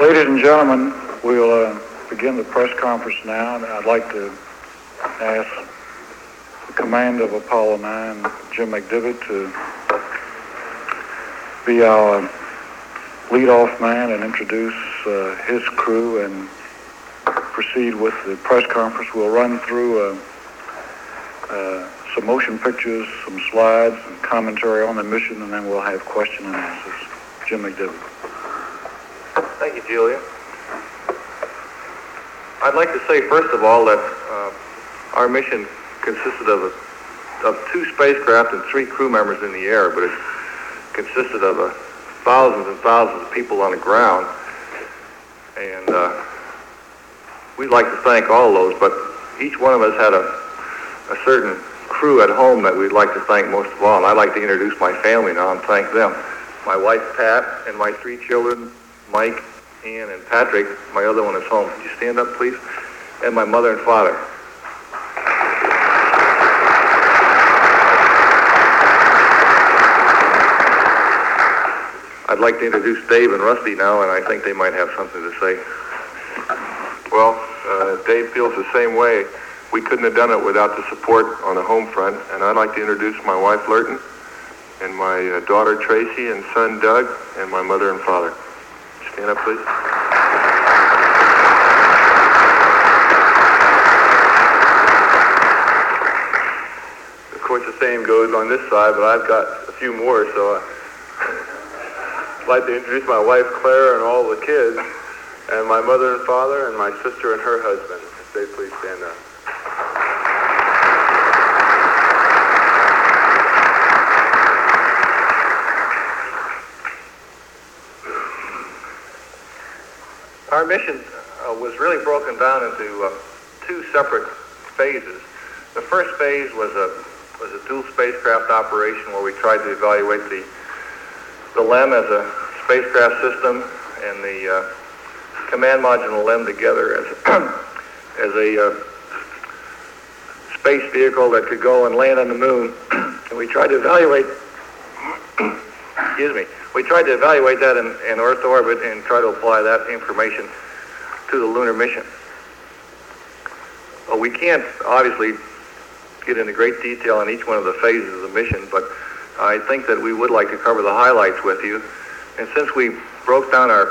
Ladies and gentlemen, we'll uh, begin the press conference now, and I'd like to ask the command of Apollo 9, Jim McDivitt, to be our lead-off man and introduce uh, his crew and proceed with the press conference. We'll run through uh, uh, some motion pictures, some slides, and commentary on the mission, and then we'll have question and answers. Jim McDivitt. Julia. I'd like to say, first of all, that uh, our mission consisted of, a, of two spacecraft and three crew members in the air, but it consisted of uh, thousands and thousands of people on the ground. And uh, we'd like to thank all those, but each one of us had a, a certain crew at home that we'd like to thank most of all. And I'd like to introduce my family now and thank them. My wife, Pat, and my three children, Mike, Ian, and Patrick. My other one is home. Could you stand up, please? And my mother and father. I'd like to introduce Dave and Rusty now, and I think they might have something to say. Well, uh, Dave feels the same way. We couldn't have done it without the support on the home front, and I'd like to introduce my wife, Lurton, and my uh, daughter, Tracy, and son, Doug, and my mother and father. Stand up, please. Of course, the same goes on this side, but I've got a few more, so uh, I'd like to introduce my wife, Claire, and all the kids, and my mother and father, and my sister and her husband. If they please stand up. Our mission uh, was really broken down into uh, two separate phases. The first phase was a was a dual spacecraft operation where we tried to evaluate the the LEM as a spacecraft system and the uh, command module and LEM together as as a uh, space vehicle that could go and land on the moon. and we tried to evaluate. excuse me. We tried to evaluate that in, in Earth orbit and try to apply that information to the lunar mission. Well, we can't obviously get into great detail on each one of the phases of the mission, but I think that we would like to cover the highlights with you. And since we broke down our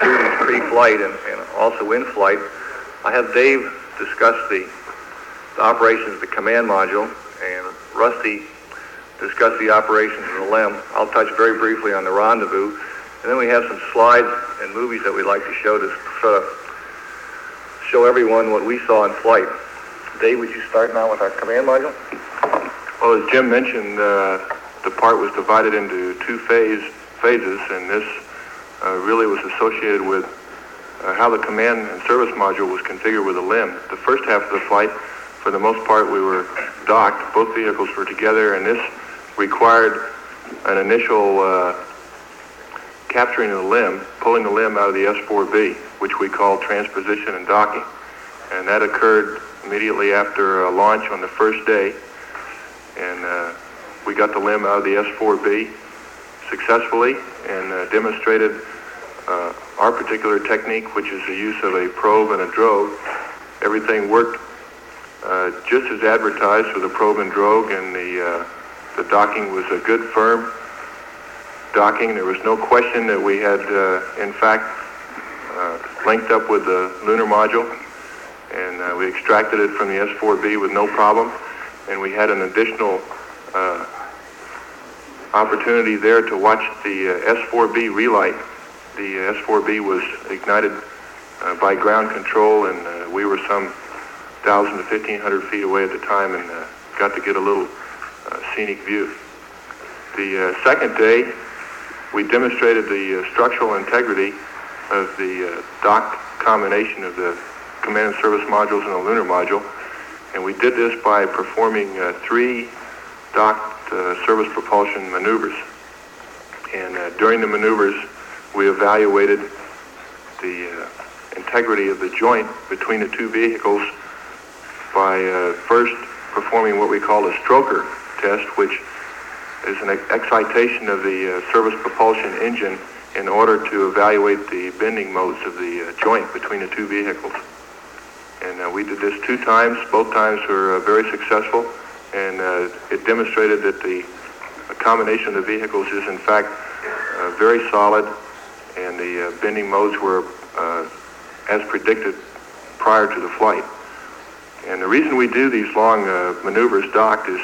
duties pre-flight and, and also in flight, I have Dave discuss the, the operations of the command module and Rusty discuss the operations of the LEM. I'll touch very briefly on the rendezvous, and then we have some slides and movies that we'd like to show to sort of show everyone what we saw in flight. Dave, would you start now with our command module? Well, as Jim mentioned, uh, the part was divided into two phase phases, and this uh, really was associated with uh, how the command and service module was configured with the LEM. The first half of the flight, for the most part, we were docked. Both vehicles were together, and this required an initial uh, capturing of the LEM, pulling the LEM out of the S4B, which we call transposition and docking. And that occurred immediately after uh, launch on the first day. And uh, we got the LEM out of the S4B successfully and uh, demonstrated uh, our particular technique, which is the use of a probe and a drogue. Everything worked uh, just as advertised with the probe and drogue, and the the docking was a good firm docking. There was no question that we had, uh, in fact, uh, linked up with the lunar module, and uh, we extracted it from the S4B with no problem. And we had an additional uh, opportunity there to watch the uh, S4B relight. The uh, S4B was ignited by ground control, and we were some 1,000 to 1,500 feet away at the time and got to get a little scenic view. The uh, second day, we demonstrated the uh, structural integrity of the uh, docked combination of the command and service modules and the lunar module, and we did this by performing uh, three docked uh, service propulsion maneuvers. And uh, during the maneuvers, we evaluated the uh, integrity of the joint between the two vehicles by uh, first performing what we call a stroker test, which is an excitation of the uh, service propulsion engine in order to evaluate the bending modes of the uh, joint between the two vehicles. And uh, we did this two times. Both times were uh, very successful, and uh, it demonstrated that the combination of the vehicles is in fact uh, very solid, and the bending modes were as predicted prior to the flight. And the reason we do these long maneuvers docked is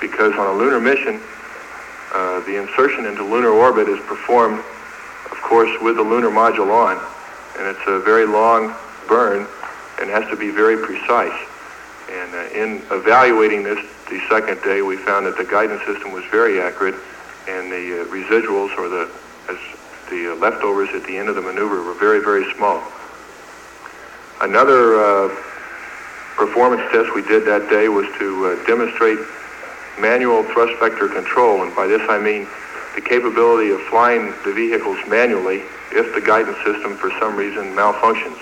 because on a lunar mission, uh, the insertion into lunar orbit is performed, of course, with the lunar module on, and it's a very long burn and has to be very precise. And uh, in evaluating this the second day, we found that the guidance system was very accurate, and the uh, residuals or the the uh, leftovers at the end of the maneuver were very, very small. Another uh, performance test we did that day was to uh, demonstrate manual thrust vector control, and by this I mean the capability of flying the vehicles manually if the guidance system for some reason malfunctions.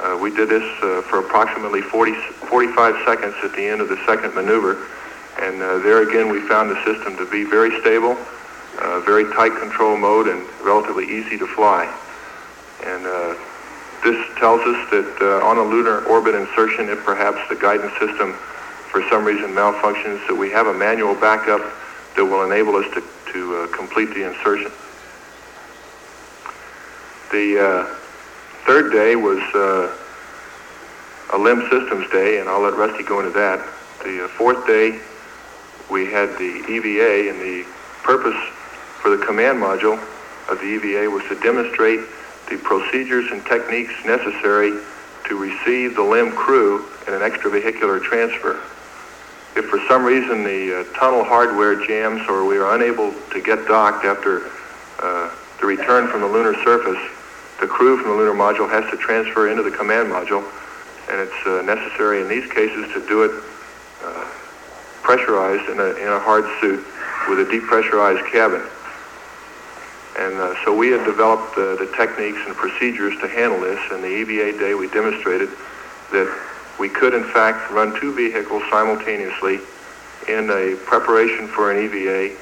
Uh, we did this uh, for approximately 40, 45 seconds at the end of the second maneuver, and uh, there again we found the system to be very stable, uh, very tight control mode, and relatively easy to fly. And uh, this tells us that uh, on a lunar orbit insertion, if perhaps the guidance system for some reason malfunctions, So we have a manual backup that will enable us to, to uh, complete the insertion. The uh, third day was uh, a LEM systems day, and I'll let Rusty go into that. The uh, fourth day, we had the EVA, and the purpose for the command module of the EVA was to demonstrate the procedures and techniques necessary to receive the LEM crew in an extravehicular transfer. If for some reason the uh, tunnel hardware jams or we are unable to get docked after uh, the return from the lunar surface, the crew from the lunar module has to transfer into the command module, and it's uh, necessary in these cases to do it uh, pressurized in a, in a hard suit with a depressurized cabin. And uh, so we had developed uh, the techniques and procedures to handle this. And the EVA day, we demonstrated that we could, in fact, run two vehicles simultaneously in a preparation for an EVA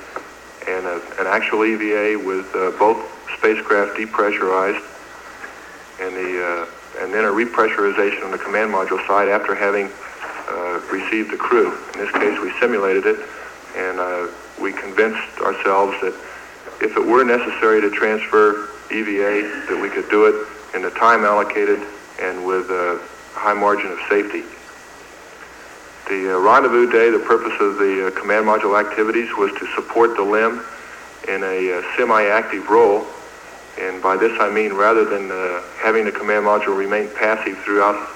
and a, an actual EVA with uh, both spacecraft depressurized and the uh, and then a repressurization on the command module side after having uh, received the crew. In this case, we simulated it, and uh, we convinced ourselves that if it were necessary to transfer EVA, that we could do it in the time allocated and with a high margin of safety. The uh, rendezvous day, the purpose of the uh, command module activities was to support the LEM in a uh, semi-active role. And by this I mean rather than uh, having the command module remain passive throughout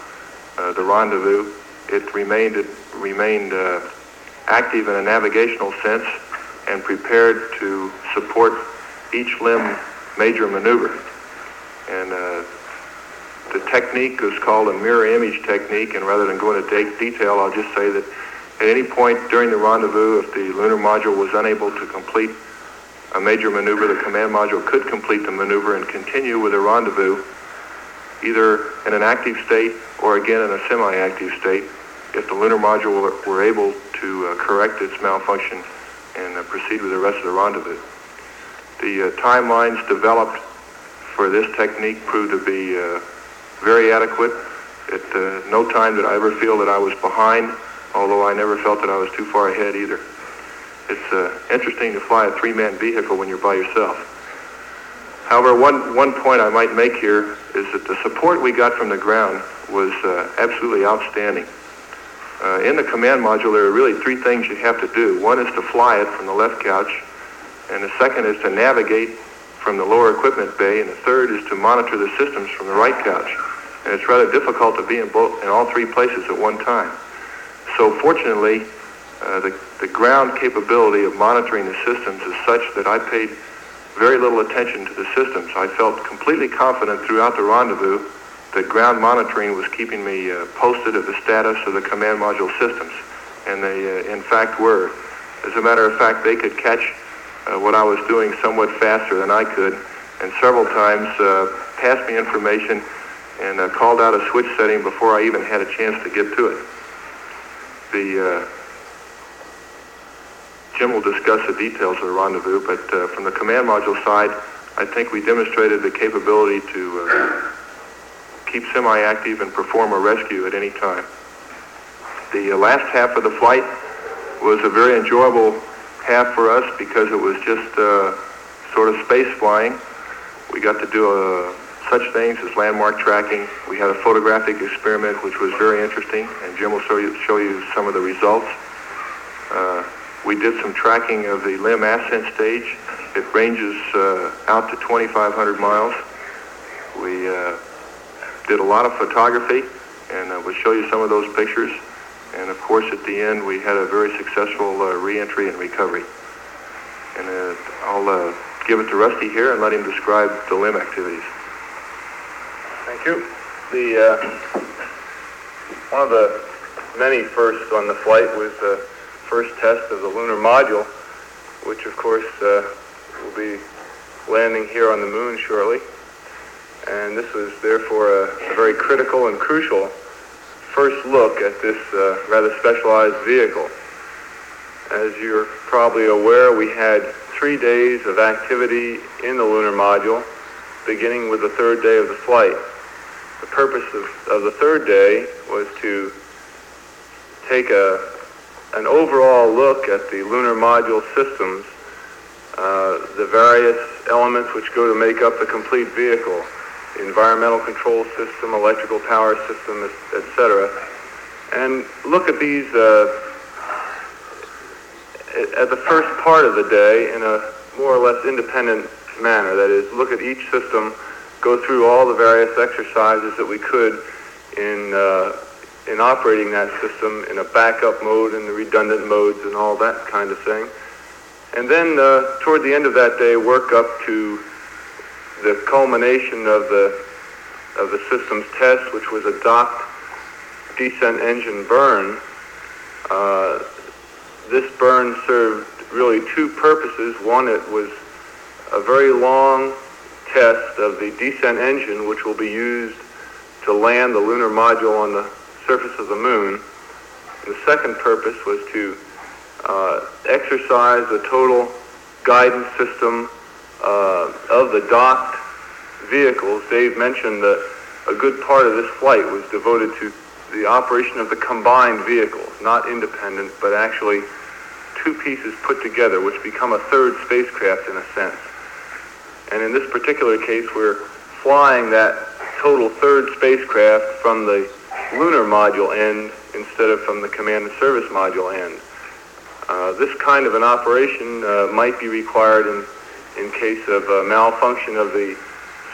uh, the rendezvous, it remained, it remained uh, active in a navigational sense and prepared to support each LEM major maneuver. And the technique is called a mirror image technique, and rather than go into de- detail, I'll just say that at any point during the rendezvous, if the lunar module was unable to complete a major maneuver, the command module could complete the maneuver and continue with the rendezvous, either in an active state or again in a semi-active state, if the lunar module were, able to uh, correct its malfunction and uh, proceed with the rest of the rendezvous. The uh, timelines developed for this technique proved to be uh, very adequate. At uh, no time did I ever feel that I was behind, although I never felt that I was too far ahead either. It's uh, interesting to fly a three-man vehicle when you're by yourself. However, one, one point I might make here is that the support we got from the ground was uh, absolutely outstanding. Uh, in the command module, there are really three things you have to do. One is to fly it from the left couch, and the second is to navigate from the lower equipment bay, and the third is to monitor the systems from the right couch. And it's rather difficult to be in both in all three places at one time. So fortunately, uh, the, the ground capability of monitoring the systems is such that I paid very little attention to the systems. I felt completely confident throughout the rendezvous that ground monitoring was keeping me uh, posted of the status of the command module systems. And they, uh, in fact, were. As a matter of fact, they could catch uh, what I was doing somewhat faster than I could, and several times uh, passed me information and uh, called out a switch setting before I even had a chance to get to it. The uh, Jim will discuss the details of the rendezvous, but uh, from the command module side, I think we demonstrated the capability to uh, keep semi-active and perform a rescue at any time. The uh, last half of the flight was a very enjoyable half for us because it was just uh, sort of space flying. We got to do uh, such things as landmark tracking. We had a photographic experiment which was very interesting, and Jim will show you, show you some of the results. Uh, we did some tracking of the LEM ascent stage. It ranges uh, out to 2,500 miles. We uh, did a lot of photography, and uh, we'll show you some of those pictures. And of course, at the end, we had a very successful uh, reentry and recovery. And uh, I'll give it to Rusty here and let him describe the LEM activities. Thank you. The uh, one of the many firsts on the flight was the first test of the lunar module, which of course uh, will be landing here on the moon shortly. And this was therefore a, a very critical and crucial first look at this uh, rather specialized vehicle. As you're probably aware, we had three days of activity in the lunar module, beginning with the third day of the flight. The purpose of, of the third day was to take a, an overall look at the lunar module systems, uh, the various elements which go to make up the complete vehicle, the environmental control system, electrical power system, etc. And look at these uh, at the first part of the day in a more or less independent manner. That is, look at each system, go through all the various exercises that we could in uh, in operating that system in a backup mode and the redundant modes and all that kind of thing. And then uh, toward the end of that day, work up to the culmination of the of the system's test, which was a docked descent engine burn. Uh, this burn served really two purposes. One, it was a very long test of the descent engine, which will be used to land the lunar module on the surface of the moon. And the second purpose was to uh, exercise the total guidance system uh, of the docked vehicles, Dave mentioned that a good part of this flight was devoted to the operation of the combined vehicles, not independent, but actually two pieces put together, which become a third spacecraft in a sense. And in this particular case, we're flying that total third spacecraft from the lunar module end instead of from the command and service module end. Uh, this kind of an operation uh, might be required in in case of a malfunction of the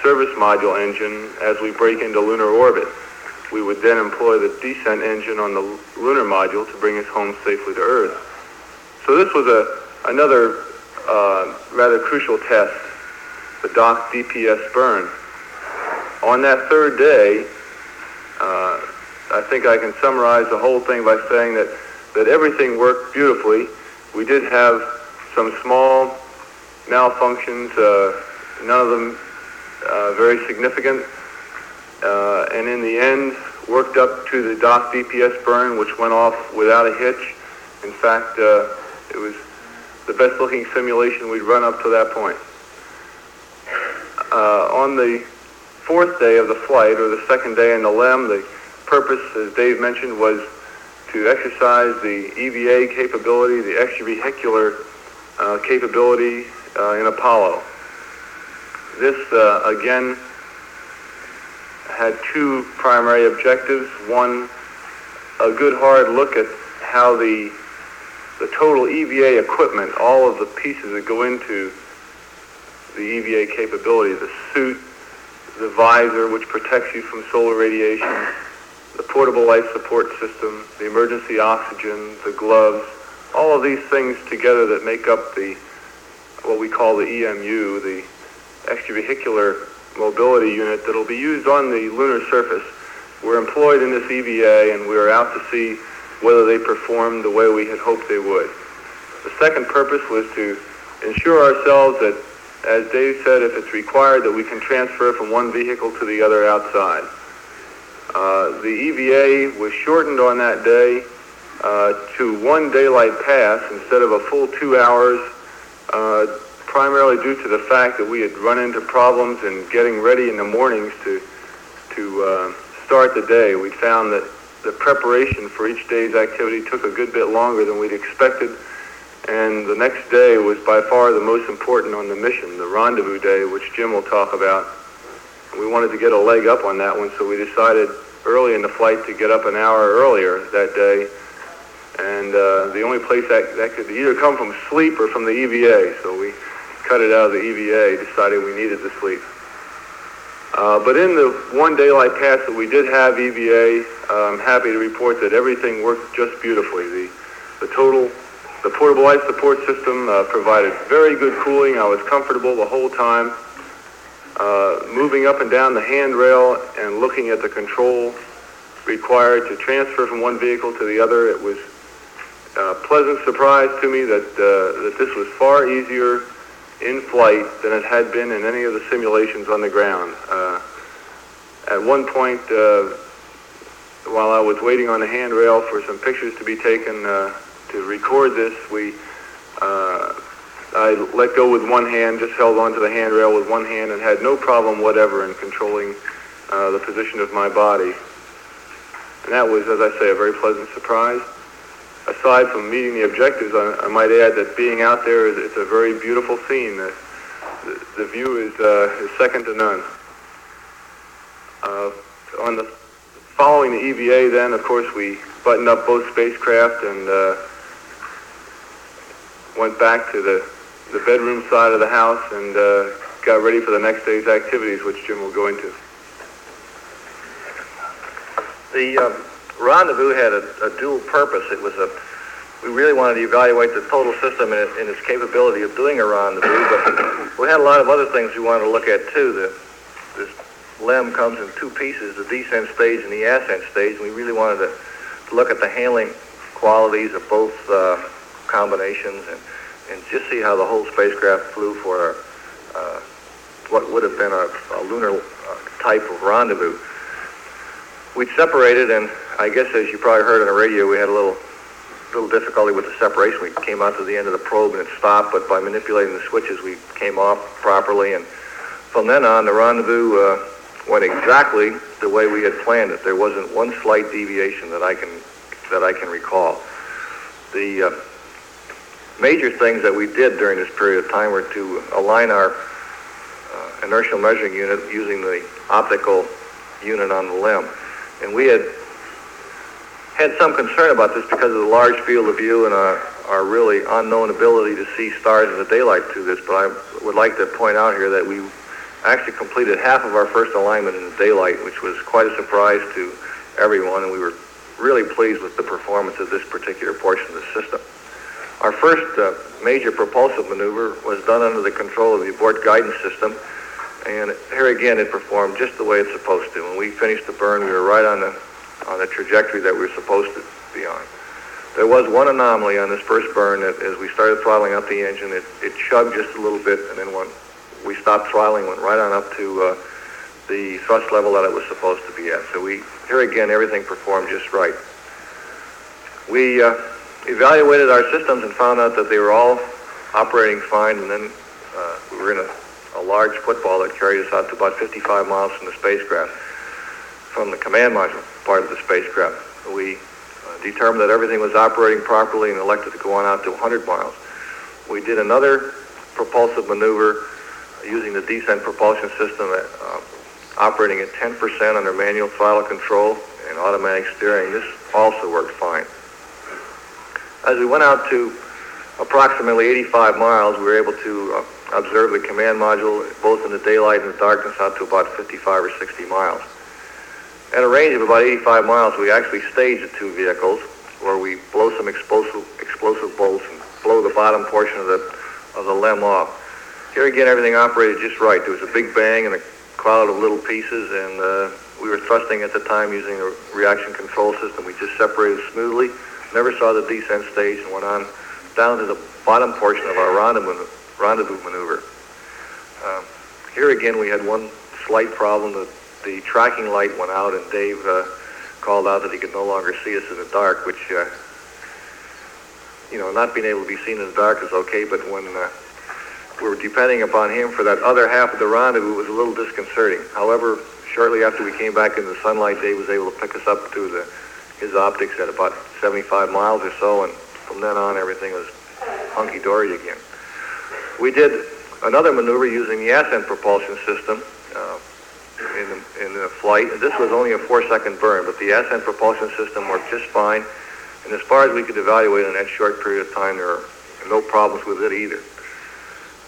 service module engine as we break into lunar orbit. We would then employ the descent engine on the lunar module to bring us home safely to Earth. So this was a, another uh, rather crucial test, the dock DPS burn. On that third day, uh, I think I can summarize the whole thing by saying that, that everything worked beautifully. We did have some small malfunctions, uh, none of them uh, very significant, uh, and in the end worked up to the dock DPS burn, which went off without a hitch. In fact, uh, it was the best looking simulation we'd run up to that point. Uh, on the fourth day of the flight, or the second day in the LEM, the purpose, as Dave mentioned, was to exercise the EVA capability, the extravehicular uh, capability uh, in Apollo. This, uh, again, had two primary objectives. One, a good hard look at how the, the total EVA equipment, all of the pieces that go into the EVA capability, the suit, the visor, which protects you from solar radiation, the portable life support system, the emergency oxygen, the gloves, all of these things together that make up the what we call the EMU, the extravehicular mobility unit that'll be used on the lunar surface. We're employed in this EVA and we're out to see whether they performed the way we had hoped they would. The second purpose was to ensure ourselves that, as Dave said, if it's required, that we can transfer from one vehicle to the other outside. Uh, the EVA was shortened on that day uh, to one daylight pass instead of a full two hours uh, primarily due to the fact that we had run into problems in getting ready in the mornings to to uh, start the day. We found that the preparation for each day's activity took a good bit longer than we'd expected, and the next day was by far the most important on the mission, the rendezvous day, which Jim will talk about. We wanted to get a leg up on that one, so we decided early in the flight to get up an hour earlier that day. And uh, the only place that, that could either come from sleep or from the EVA, so we cut it out of the EVA, decided we needed the sleep. Uh, but in the one daylight pass that we did have EVA, uh, I'm happy to report that everything worked just beautifully. The, the total, the portable life support system uh, provided very good cooling. I was comfortable the whole time. Uh, moving up and down the handrail and looking at the control required to transfer from one vehicle to the other, it was a pleasant surprise to me that, uh, that this was far easier in flight than it had been in any of the simulations on the ground. Uh, at one point, uh, while I was waiting on the handrail for some pictures to be taken uh, to record this, we uh, I let go with one hand, just held onto the handrail with one hand, and had no problem whatever in controlling uh, the position of my body. And that was, as I say, a very pleasant surprise aside from meeting the objectives, I, I might add that being out there is it's a very beautiful scene. The, the, the view is, uh, is second to none. Uh, on the following the EVA, then of course we buttoned up both spacecraft and uh, went back to the the bedroom side of the house and uh, got ready for the next day's activities, which Jim will go into. The um, rendezvous had a, a dual purpose. It was a we really wanted to evaluate the total system and, and its capability of doing a rendezvous, but we had a lot of other things we wanted to look at too. The, this LEM comes in two pieces, the descent stage and the ascent stage, and we really wanted to, to look at the handling qualities of both uh, combinations and, and just see how the whole spacecraft flew for uh, what would have been a, a lunar uh, type of rendezvous. We'd separated, and I guess as you probably heard on the radio, we had a little little difficulty with the separation. We came out to the end of the probe and it stopped, but by manipulating the switches, we came off properly. And from then on, the rendezvous uh, went exactly the way we had planned it. There wasn't one slight deviation that I can that I can recall. The uh, major things that we did during this period of time were to align our uh, inertial measuring unit using the optical unit on the LEM. And we had had some concern about this because of the large field of view and our, our really unknown ability to see stars in the daylight through this. But I would like to point out here that we actually completed half of our first alignment in the daylight, which was quite a surprise to everyone, and we were really pleased with the performance of this particular portion of the system. Our first uh, major propulsive maneuver was done under the control of the abort guidance system, and here again it performed just the way it's supposed to. When we finished the burn, we were right on the on the trajectory that we were supposed to be on. There was one anomaly on this first burn that as we started throttling up the engine, it, it chugged just a little bit, and then when we stopped throttling, went right on up to uh, the thrust level that it was supposed to be at. So we, here again, everything performed just right. We uh, evaluated our systems and found out that they were all operating fine, and then uh, we were in a, a large football that carried us out to about 55 miles from the spacecraft, from the command module part of the spacecraft. We uh, determined that everything was operating properly and elected to go on out to 100 miles. We did another propulsive maneuver using the descent propulsion system at, uh, operating at 10% under manual throttle control and automatic steering. This also worked fine. As we went out to approximately 85 miles, we were able to uh, observe the command module both in the daylight and the darkness out to about 55 or 60 miles. At a range of about 85 miles, we actually stage the two vehicles where we blow some explosive, explosive bolts and blow the bottom portion of the, of the LEM off. Here again, everything operated just right. There was a big bang and a cloud of little pieces, and uh, we were thrusting at the time using a reaction control system. We just separated smoothly, never saw the descent stage, and went on down to the bottom portion of our rendezvous, rendezvous maneuver. Um, here again, we had one slight problem. The the tracking light went out, and Dave uh, called out that he could no longer see us in the dark, which, uh, you know, not being able to be seen in the dark is okay, but when uh, we were depending upon him for that other half of the rendezvous was a little disconcerting. However, shortly after we came back into the sunlight, Dave was able to pick us up to the, his optics at about 75 miles or so, and from then on, everything was hunky-dory again. We did another maneuver using the ascent propulsion system uh, in, the, in the flight. This was only a four-second burn, but the ascent propulsion system worked just fine. And as far as we could evaluate in that short period of time, there were no problems with it either.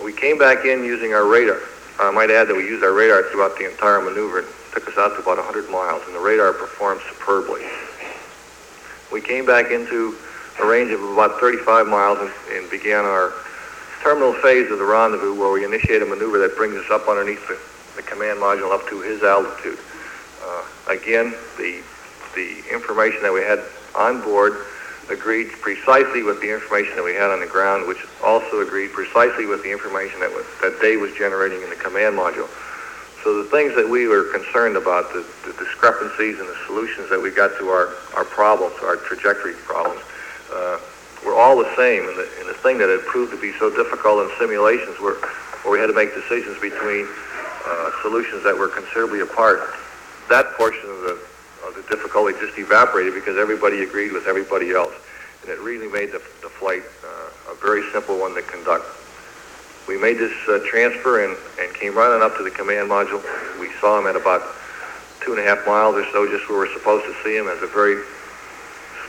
We came back in using our radar. I might add that we used our radar throughout the entire maneuver. It took us out to about 100 miles, and the radar performed superbly. We came back into a range of about 35 miles and, and began our terminal phase of the rendezvous where we initiate a maneuver that brings us up underneath the, the command module up to his altitude. Uh, again, the, the information that we had on board agreed precisely with the information that we had on the ground, which also agreed precisely with the information that, was, that Dave was generating in the command module. So the things that we were concerned about, the, the discrepancies and the solutions that we got to our, our problems, our trajectory problems, uh, were all the same. And the, and the thing that had proved to be so difficult in simulations were where we had to make decisions between uh, solutions that were considerably apart. That portion of the, of the difficulty just evaporated because everybody agreed with everybody else. And it really made the, the flight uh, a very simple one to conduct. We made this uh, transfer and, and came running up to the command module. We saw him at about two and a half miles or so, just where we're supposed to see him as a very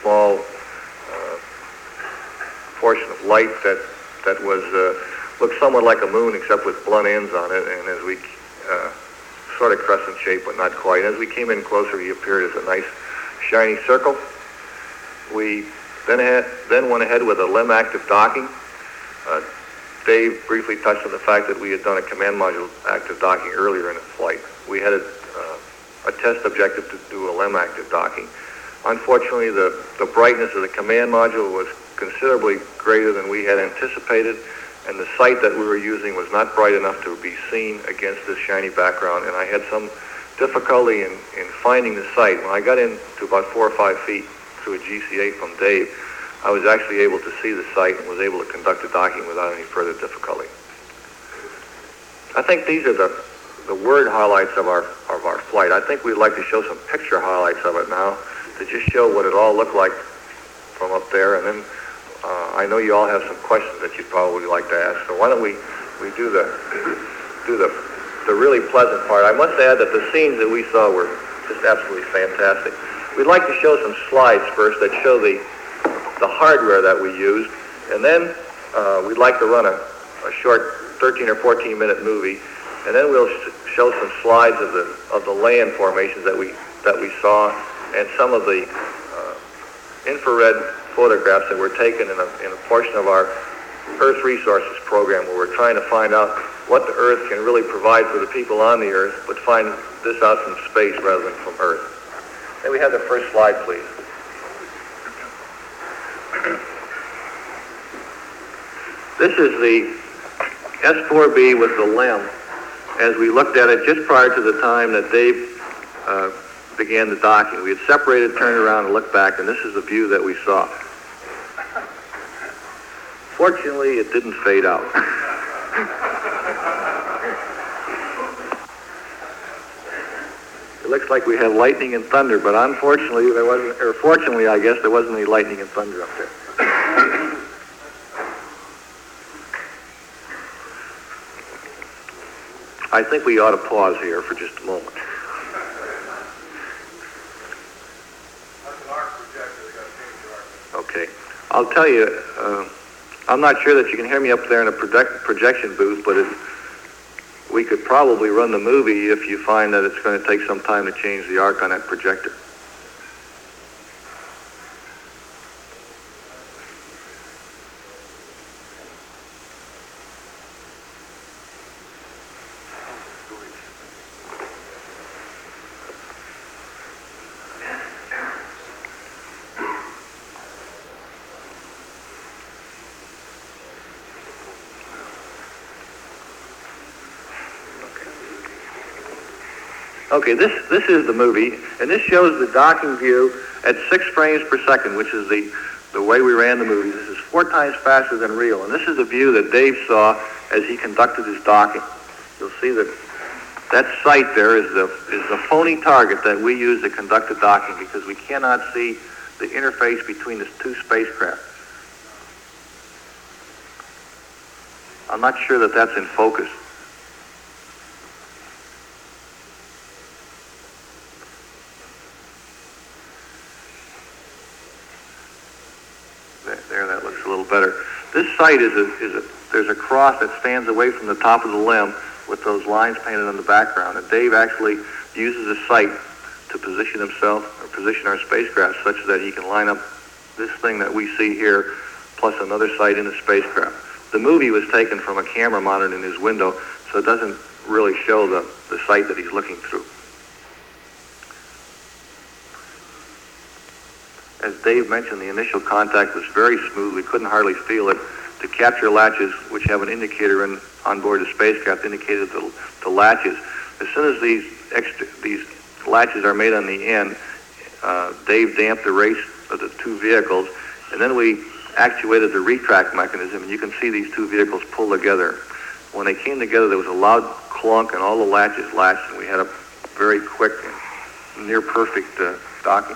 small uh, portion of light that that was uh, looked somewhat like a moon, except with blunt ends on it. And as we uh, sort of crescent shape, but not quite. As we came in closer, he appeared as a nice shiny circle. We then had, then went ahead with a LEM active docking. Uh, Dave briefly touched on the fact that we had done a command module active docking earlier in the flight. We had a, uh, a test objective to do a LEM active docking. Unfortunately, the, the brightness of the command module was considerably greater than we had anticipated, and the sight that we were using was not bright enough to be seen against this shiny background, and I had some difficulty in, in finding the sight. When I got in to about four or five feet through a GCA from Dave, I was actually able to see the sight and was able to conduct the docking without any further difficulty. I think these are the, the word highlights of our, of our flight. I think we'd like to show some picture highlights of it now to just show what it all looked like from up there. And then uh, I know you all have some questions that you'd probably like to ask. So why don't we, we do the, do the, the really pleasant part. I must add that the scenes that we saw were just absolutely fantastic. We'd like to show some slides first that show the, the hardware that we used, and then uh, we'd like to run a, a short 13 or 14 minute movie, and then we'll sh- show some slides of the of the land formations that we that we saw, and some of the uh, infrared photographs that were taken in a, in a portion of our Earth Resources program, where we're trying to find out what the Earth can really provide for the people on the Earth, but find this out from space rather than from Earth. May we have the first slide, please? This is the S4B with the LEM as we looked at it just prior to the time that Dave uh, began the docking. We had separated, turned around, and looked back, and this is the view that we saw. Fortunately, it didn't fade out. looks like we had lightning and thunder, but unfortunately, there wasn't, or fortunately, I guess, there wasn't any lightning and thunder up there. I think we ought to pause here for just a moment. Okay. I'll tell you, uh, I'm not sure that you can hear me up there in a project- projection booth, but it, we could probably run the movie if you find that it's going to take some time to change the arc on that projector. Okay, this, this is the movie, and this shows the docking view at six frames per second, which is the, the way we ran the movie. This is four times faster than real. And this is a view that Dave saw as he conducted his docking. You'll see that that sight there is the is the phony target that we use to conduct the docking because we cannot see the interface between the two spacecraft. I'm not sure that that's in focus. There, there, that looks a little better. This sight is a, is a, there's a cross that stands away from the top of the LEM with those lines painted on the background. And Dave actually uses the sight to position himself or position our spacecraft such that he can line up this thing that we see here plus another sight in the spacecraft. The movie was taken from a camera mounted in his window, so it doesn't really show the, the sight that he's looking through. As Dave mentioned, the initial contact was very smooth. We couldn't hardly feel it. The capture latches, which have an indicator in, on board the spacecraft, indicated the, the latches. As soon as these extra, these latches are made on the end, uh, Dave damped the race of the two vehicles, and then we actuated the retract mechanism, and you can see these two vehicles pull together. When they came together, there was a loud clunk, and all the latches latched, and we had a very quick near perfect uh, docking.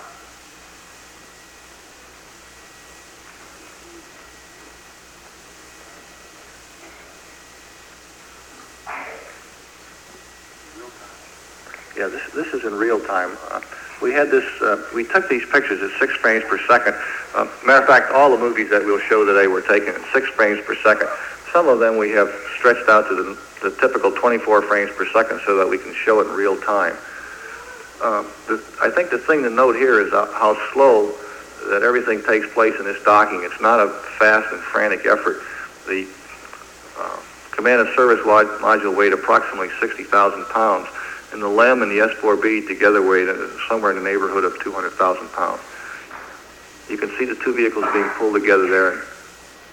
Yeah, this, this is in real time. Uh, we had this, uh, we took these pictures at six frames per second. Uh, matter of fact, all the movies that we'll show today were taken at six frames per second. Some of them we have stretched out to the, the typical 24 frames per second so that we can show it in real time. Um, the, I think the thing to note here is uh, how slow that everything takes place in this docking. It's not a fast and frantic effort. The uh, command and service mod- module weighed approximately 60,000 pounds and the LEM and the S4B together weighed uh, somewhere in the neighborhood of 200,000 pounds. You can see the two vehicles being pulled together there.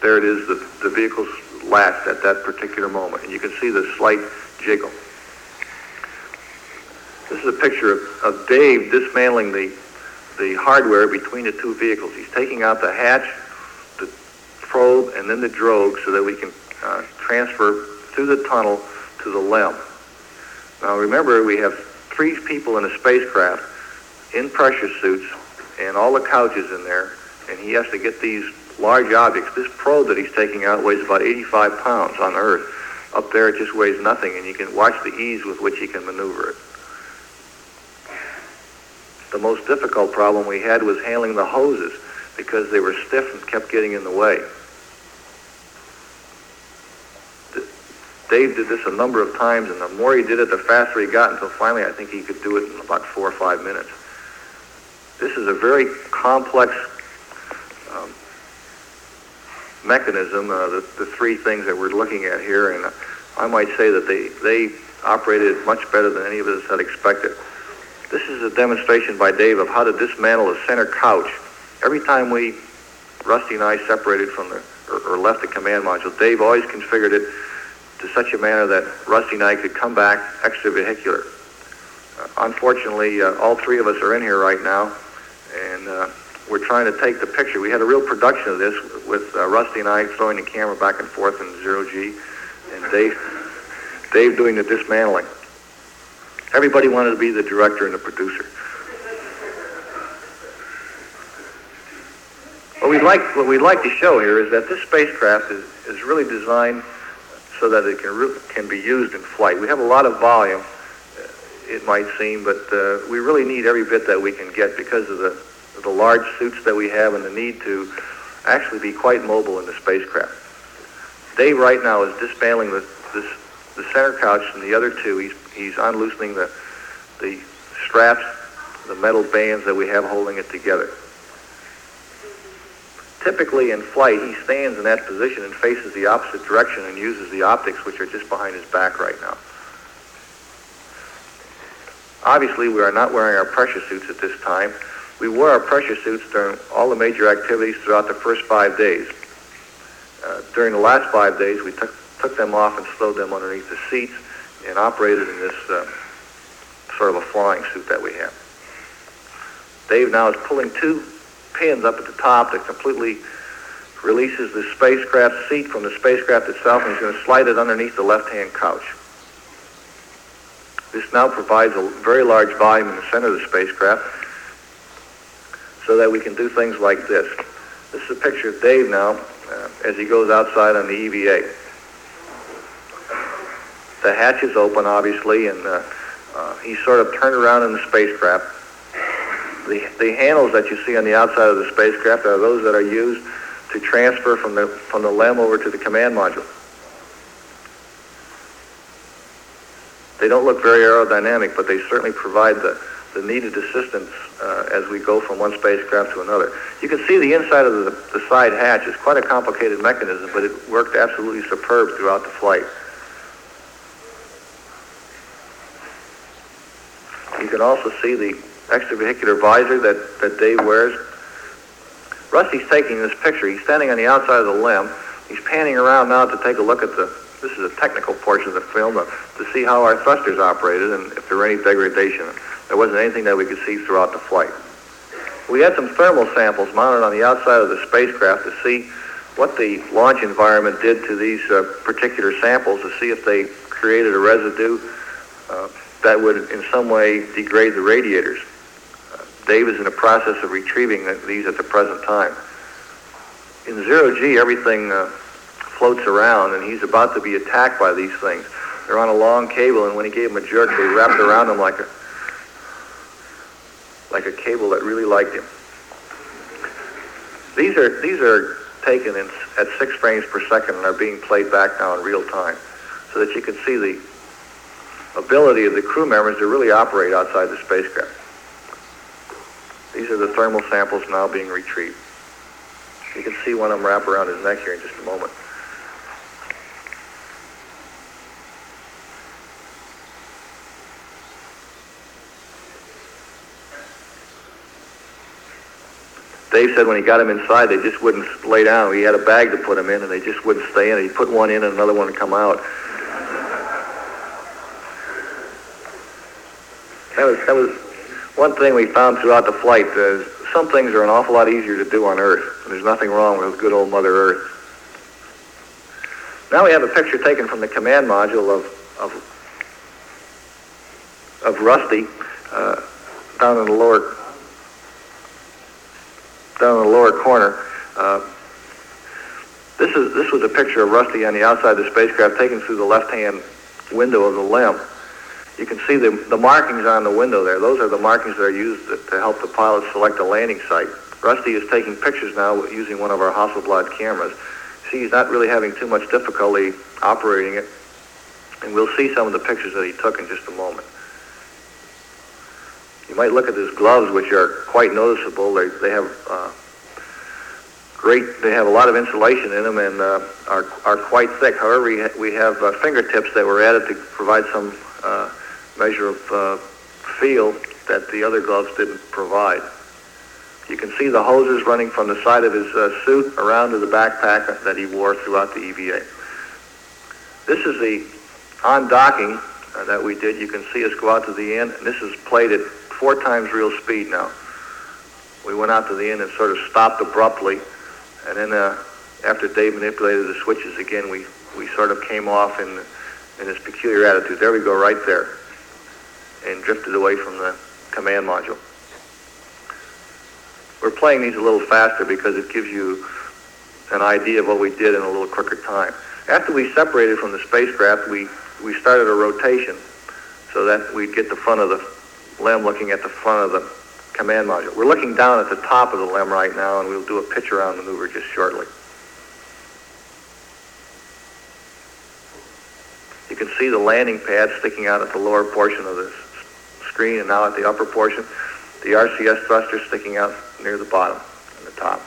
There it is, the, the vehicles latched at that particular moment, and you can see the slight jiggle. This is a picture of, of Dave dismantling the, the hardware between the two vehicles. He's taking out the hatch, the probe, and then the drogue so that we can uh, transfer through the tunnel to the LEM. Now remember, we have three people in a spacecraft in pressure suits and all the couches in there, and he has to get these large objects. This probe that he's taking out weighs about 85 pounds on Earth. Up there, it just weighs nothing, and you can watch the ease with which he can maneuver it. The most difficult problem we had was handling the hoses because they were stiff and kept getting in the way. Dave did this a number of times, and the more he did it, the faster he got, until finally I think he could do it in about four or five minutes. This is a very complex um, mechanism, uh, the, the three things that we're looking at here, and I might say that they, they operated much better than any of us had expected. This is a demonstration by Dave of how to dismantle a center couch. Every time we, Rusty and I, separated from the, or left the command module, Dave always configured it to such a manner that Rusty and I could come back extravehicular. Uh, unfortunately, uh, all three of us are in here right now, and uh, we're trying to take the picture. We had a real production of this with uh, Rusty and I throwing the camera back and forth in zero G, and Dave, Dave doing the dismantling. Everybody wanted to be the director and the producer. What we'd like, what we'd like to show here is that this spacecraft is, is really designed so that it can re- can be used in flight. We have a lot of volume, uh, it might seem, but uh, we really need every bit that we can get because of the the large suits that we have and the need to actually be quite mobile in the spacecraft. Dave right now is dismantling the this the center couch and the other two. He's he's unloosening the the straps, the metal bands that we have holding it together. Typically in flight, he stands in that position and faces the opposite direction and uses the optics, which are just behind his back right now. Obviously, we are not wearing our pressure suits at this time. We wore our pressure suits during all the major activities throughout the first five days. Uh, during the last five days, we took, took them off and slowed them underneath the seats and operated in this uh, sort of a flying suit that we have. Dave now is pulling two pins up at the top that completely releases the spacecraft seat from the spacecraft itself, and he's going to slide it underneath the left-hand couch. This now provides a very large volume in the center of the spacecraft so that we can do things like this. This is a picture of Dave now uh, as he goes outside on the EVA. The hatch is open, obviously, and uh, uh, he's sort of turned around in the spacecraft. The, the handles that you see on the outside of the spacecraft are those that are used to transfer from the, from the LEM over to the command module. They don't look very aerodynamic, but they certainly provide the, the needed assistance uh, as we go from one spacecraft to another. You can see the inside of the, the side hatch is quite a complicated mechanism, but it worked absolutely superb throughout the flight. You can also see the extravehicular visor that, that Dave wears. Rusty's taking this picture. He's standing on the outside of the LEM. He's panning around now to take a look at the, this is a technical portion of the film, uh, to see how our thrusters operated and if there were any degradation. There wasn't anything that we could see throughout the flight. We had some thermal samples mounted on the outside of the spacecraft to see what the launch environment did to these uh, particular samples to see if they created a residue uh, that would in some way degrade the radiators. Dave is in the process of retrieving these at the present time. In zero G, everything uh, floats around, and he's about to be attacked by these things. They're on a long cable, and when he gave them a jerk, they wrapped around him like a like a cable that really liked him. These are these are taken in, at six frames per second and are being played back now in real time, so that you can see the ability of the crew members to really operate outside the spacecraft. These are the thermal samples now being retrieved. You can see one of them wrap around his neck here in just a moment. Dave said when he got him inside, they just wouldn't lay down. He had a bag to put him in, and they just wouldn't stay in. He put one in, and another one would come out. That was that was one thing we found throughout the flight. is some things are an awful lot easier to do on Earth. And there's nothing wrong with good old Mother Earth. Now we have a picture taken from the command module of of, of Rusty uh, down in the lower down in the lower corner. Uh, this is this was a picture of Rusty on the outside of the spacecraft taken through the left-hand window of the LEM. You can see the, the markings on the window there. Those are the markings that are used to, to help the pilot select a landing site. Rusty is taking pictures now using one of our Hasselblad cameras. See, he's not really having too much difficulty operating it, and we'll see some of the pictures that he took in just a moment. You might look at his gloves, which are quite noticeable. They, they have uh, great, they have a lot of insulation in them and uh, are, are quite thick. However, we, we have uh, fingertips that were added to provide some uh, measure of uh, feel that the other gloves didn't provide. You can see the hoses running from the side of his uh, suit around to the backpack that he wore throughout the EVA. This is the undocking uh, that we did. You can see us go out to the end, and this is played at four times real speed now. We went out to the end and sort of stopped abruptly, and then uh, after Dave manipulated the switches again, we, we sort of came off in, in this peculiar attitude. There we go, right there and drifted away from the command module. We're playing these a little faster because it gives you an idea of what we did in a little quicker time. After we separated from the spacecraft, we, we started a rotation so that we'd get the front of the LEM looking at the front of the command module. We're looking down at the top of the LEM right now, and we'll do a pitch around maneuver just shortly. You can see the landing pad sticking out at the lower portion of this screen and now at the upper portion. The RCS thruster sticking out near the bottom and the top.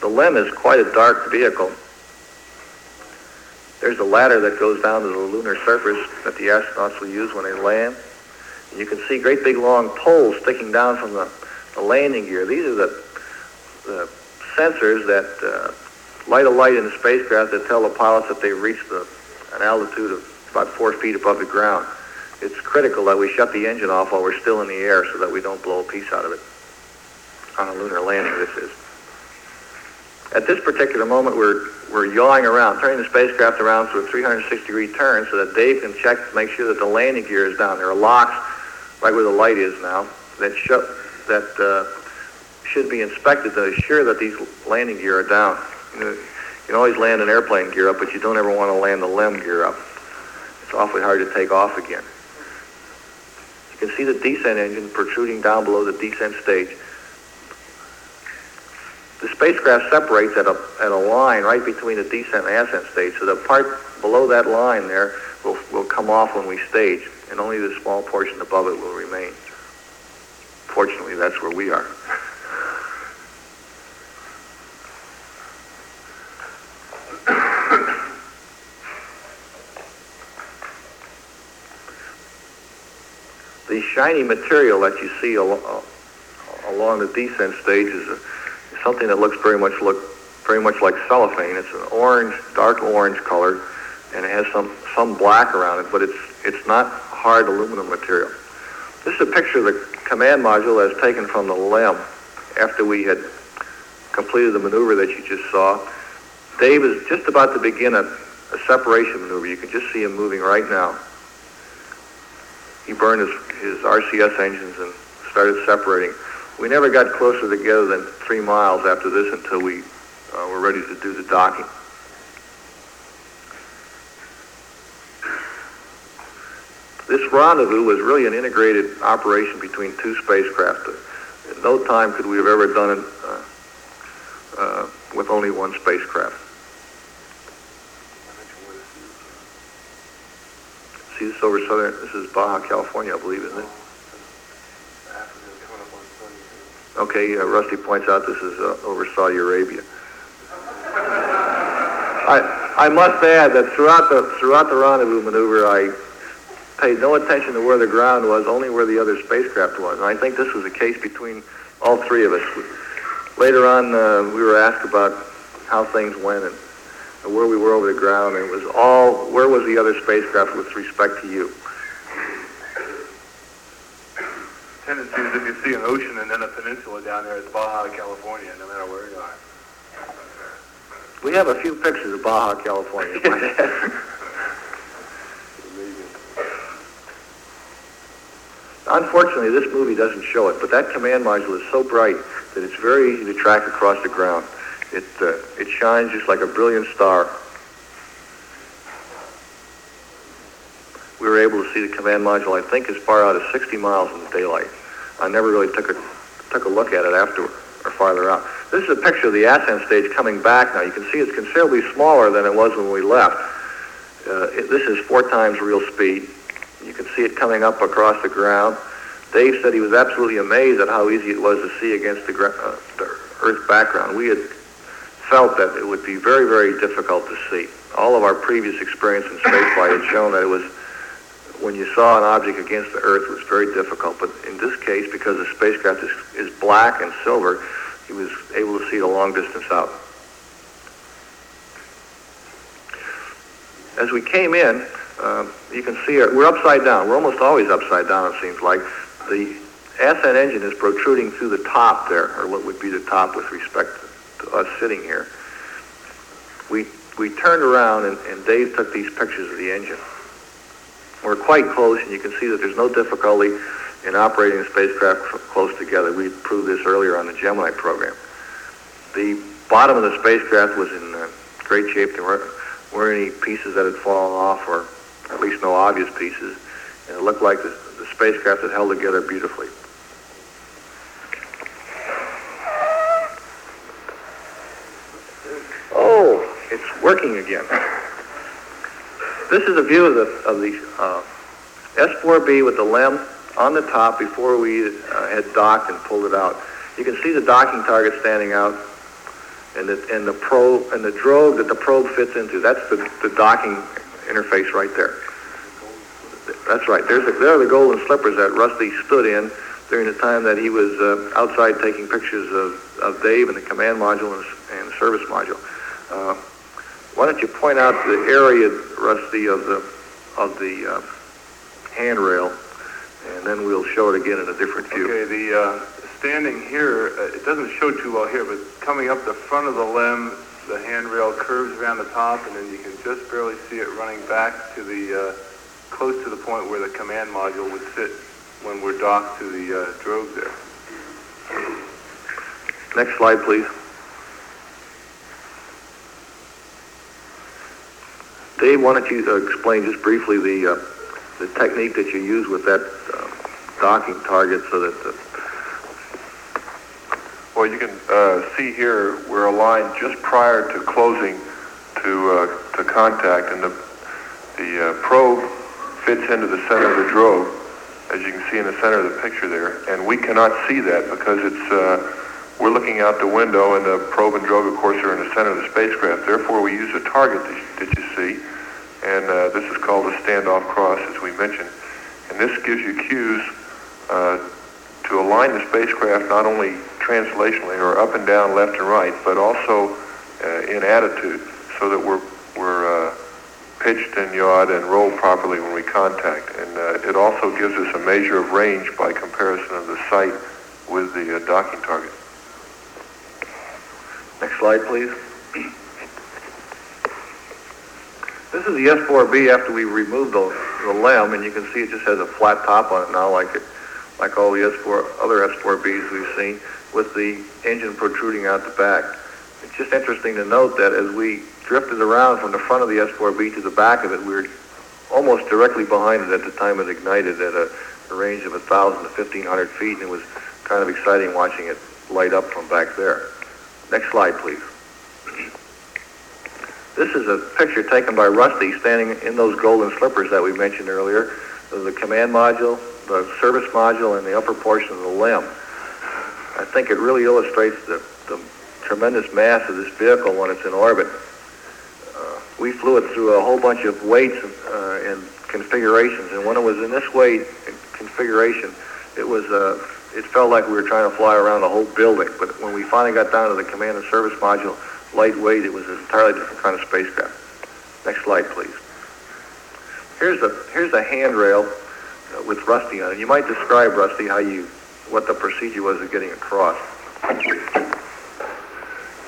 The LEM is quite a dark vehicle. There's a ladder that goes down to the lunar surface that the astronauts will use when they land. And you can see great big long poles sticking down from the, the landing gear. These are the, the sensors that uh, light a light in the spacecraft that tell the pilots that they've reached the, an altitude of about four feet above the ground. it's critical that we shut the engine off while we're still in the air so that we don't blow a piece out of it. On a lunar landing, this is. At this particular moment, we're, we're yawing around, turning the spacecraft around through a 360 degree turn so that Dave can check to make sure that the landing gear is down. There are locks right where the light is now that, show, that uh, should be inspected to assure that these landing gear are down. You, know, you can always land an airplane gear up, but you don't ever want to land the LEM gear up. It's awfully hard to take off again. You can see the descent engine protruding down below the descent stage. The spacecraft separates at a, at a line right between the descent and ascent stage, so the part below that line there will, will come off when we stage, and only the small portion above it will remain. Fortunately, that's where we are. the shiny material that you see al- uh, along the descent stage is, a, is something that looks very much look very much like cellophane. It's an orange, dark orange color, and it has some some black around it, but it's it's not hard aluminum material. This is a picture of the command module as taken from the LEM after we had completed the maneuver that you just saw. Dave is just about to begin a, a separation maneuver. You can just see him moving right now he burned his, his RCS engines and started separating. We never got closer together than three miles after this until we uh, were ready to do the docking. This rendezvous was really an integrated operation between two spacecraft. At no time could we have ever done it uh, uh, with only one spacecraft. See this over southern, this is Baja, California, I believe, isn't it? Okay, uh, Rusty points out this is uh, over Saudi Arabia. I, I must add that throughout the, throughout the rendezvous maneuver, I paid no attention to where the ground was, only where the other spacecraft was. And I think this was a case between all three of us. Later on, uh, we were asked about how things went, and where we were over the ground, and it was all, where was the other spacecraft with respect to you? Tendency is if you see an ocean and then a peninsula down there, it's Baja, California, no matter where you are. We have a few pictures of Baja, California. Unfortunately, this movie doesn't show it, but that command module is so bright that it's very easy to track across the ground. It, uh, it shines just like a brilliant star. We were able to see the command module, I think, as far out as 60 miles in the daylight. I never really took a, took a look at it afterward or farther out. This is a picture of the ascent stage coming back now. You can see it's considerably smaller than it was when we left. Uh, it, this is four times real speed. You can see it coming up across the ground. Dave said he was absolutely amazed at how easy it was to see against the, uh, the Earth background. We had felt that it would be very, very difficult to see. All of our previous experience in spaceflight had shown that it was, when you saw an object against the Earth, it was very difficult. But in this case, because the spacecraft is, is black and silver, he was able to see it a long distance out. As we came in, uh, you can see it, we're upside down. We're almost always upside down, it seems like. The ascent engine is protruding through the top there, or what would be the top with respect to us sitting here, we we turned around and, and Dave took these pictures of the engine. We're quite close, and you can see that there's no difficulty in operating the spacecraft close together. We proved this earlier on the Gemini program. The bottom of the spacecraft was in uh, great shape. There weren't, weren't any pieces that had fallen off, or at least no obvious pieces. And it looked like the, the spacecraft had held together beautifully. Oh, it's working again. This is a view of the, of the uh, S4B with the LEM on the top before we uh, had docked and pulled it out. You can see the docking target standing out and the, and the probe and the drogue that the probe fits into. That's the, the docking interface right there. That's right. There's the, there are the golden slippers that Rusty stood in during the time that he was uh, outside taking pictures of, of Dave and the command module and, and service module. Uh, why don't you point out the area, Rusty, of the of the uh, handrail, and then we'll show it again in a different view. Okay, the, uh, standing here, uh, it doesn't show too well here, but coming up the front of the LEM, the handrail curves around the top, and then you can just barely see it running back to the, uh, close to the point where the command module would sit when we're docked to the, uh, drogue there. Next slide, please. Dave, why don't you uh, explain just briefly the, uh, the technique that you use with that uh, docking target so that the Well, you can uh, see here we're aligned just prior to closing to uh, to contact, and the the uh, probe fits into the center of the drogue, as you can see in the center of the picture there. And we cannot see that because it's we're looking out the window, and the probe and drogue, of course, are in the center of the spacecraft. Therefore, we use a target that you, see, and uh, this is called a standoff cross, as we mentioned. And this gives you cues uh, to align the spacecraft not only translationally or up and down, left and right, but also uh, in attitude, so that we're we're uh, pitched and yawed and rolled properly when we contact. And uh, it also gives us a measure of range by comparison of the sight with the uh, docking target. Next slide, please. This is the S4B after we removed the, the LEM, and you can see it just has a flat top on it now, like it, like all the S4 other S4Bs we've seen, with the engine protruding out the back. It's just interesting to note that as we drifted around from the front of the S4B to the back of it, we were almost directly behind it at the time it ignited at a, a range of 1,000 to 1,500 feet, and it was kind of exciting watching it light up from back there. Next slide, please. This is a picture taken by Rusty standing in those golden slippers that we mentioned earlier. The command module, the service module, and the upper portion of the LEM. I think it really illustrates the, the tremendous mass of this vehicle when it's in orbit. Uh, we flew it through a whole bunch of weights and, uh, and configurations, and when it was in this weight configuration, it was uh, it felt like we were trying to fly around a whole building. But when we finally got down to the command and service module, lightweight, it was an entirely different kind of spacecraft. Next slide, please. Here's a here's a handrail uh, with Rusty on it. You might describe Rusty how you what the procedure was of getting across.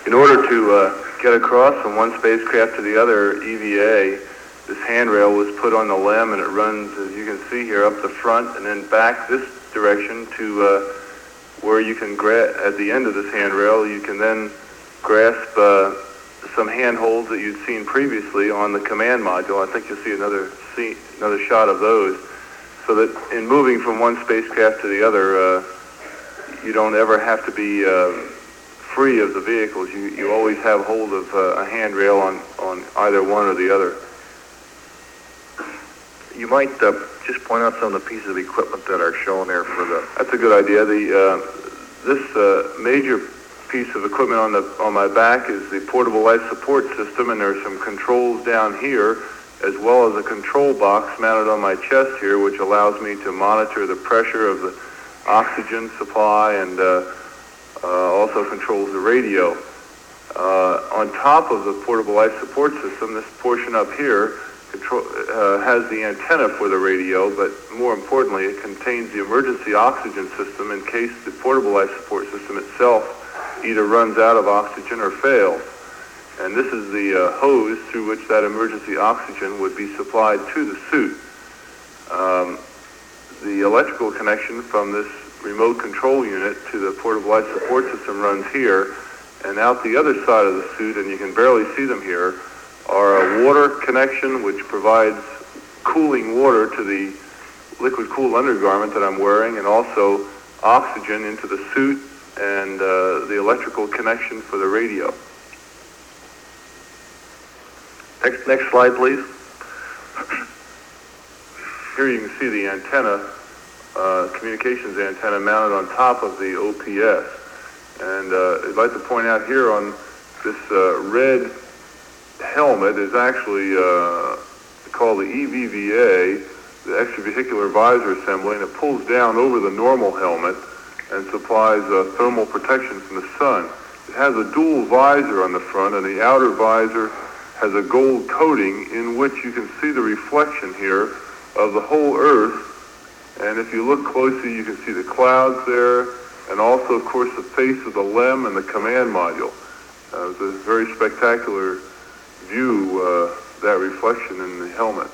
In order to uh, get across from one spacecraft to the other EVA, this handrail was put on the LEM and it runs, as you can see here, up the front and then back this direction to uh, where you can gra- at the end of this handrail, you can then grasp uh, some handholds that you'd seen previously on the command module. I think you'll see another see another shot of those, so that in moving from one spacecraft to the other, uh, you don't ever have to be uh, free of the vehicles. You you always have hold of uh, a handrail on on either one or the other. You might uh, just point out some of the pieces of equipment that are shown there for the. That's a good idea. The uh, this uh, major piece of equipment on the on my back is the portable life support system, and there's some controls down here, as well as a control box mounted on my chest here, which allows me to monitor the pressure of the oxygen supply and uh, uh, also controls the radio. Uh, on top of the portable life support system, this portion up here control, uh, has the antenna for the radio, but more importantly, it contains the emergency oxygen system in case the portable life support system itself either runs out of oxygen or fails. And this is the uh, hose through which that emergency oxygen would be supplied to the suit. Um, the electrical connection from this remote control unit to the portable life support system runs here, and out the other side of the suit, and you can barely see them here, are a water connection which provides cooling water to the liquid cool undergarment that I'm wearing, and also oxygen into the suit and uh, the electrical connection for the radio. Next, next slide, please. Here you can see the antenna, uh, communications antenna mounted on top of the OPS. And uh, I'd like to point out here on this uh, red helmet is actually uh, called the EVVA, the extravehicular visor assembly, and it pulls down over the normal helmet and supplies uh, thermal protection from the sun. It has a dual visor on the front, and the outer visor has a gold coating in which you can see the reflection here of the whole Earth. And if you look closely, you can see the clouds there, and also, of course, the face of the LEM and the command module. Uh, a very spectacular view, uh, that reflection in the helmet.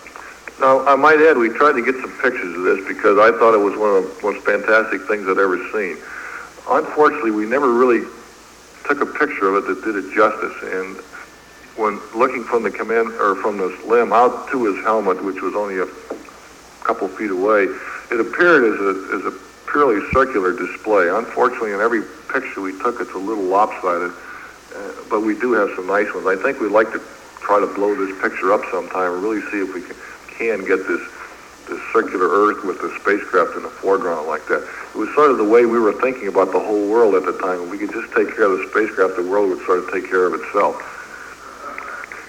Now, I might add, we tried to get some pictures of this because I thought it was one of the most fantastic things I'd ever seen. Unfortunately, we never really took a picture of it that did it justice. And when looking from the command or from the LEM out to his helmet, which was only a couple feet away, it appeared as a as a purely circular display. Unfortunately, in every picture we took, it's a little lopsided. Uh, but we do have some nice ones. I think we'd like to try to blow this picture up sometime and really see if we can, get this this circular Earth with the spacecraft in the foreground like that. It was sort of the way we were thinking about the whole world at the time. If we could just take care of the spacecraft, the world would sort of take care of itself.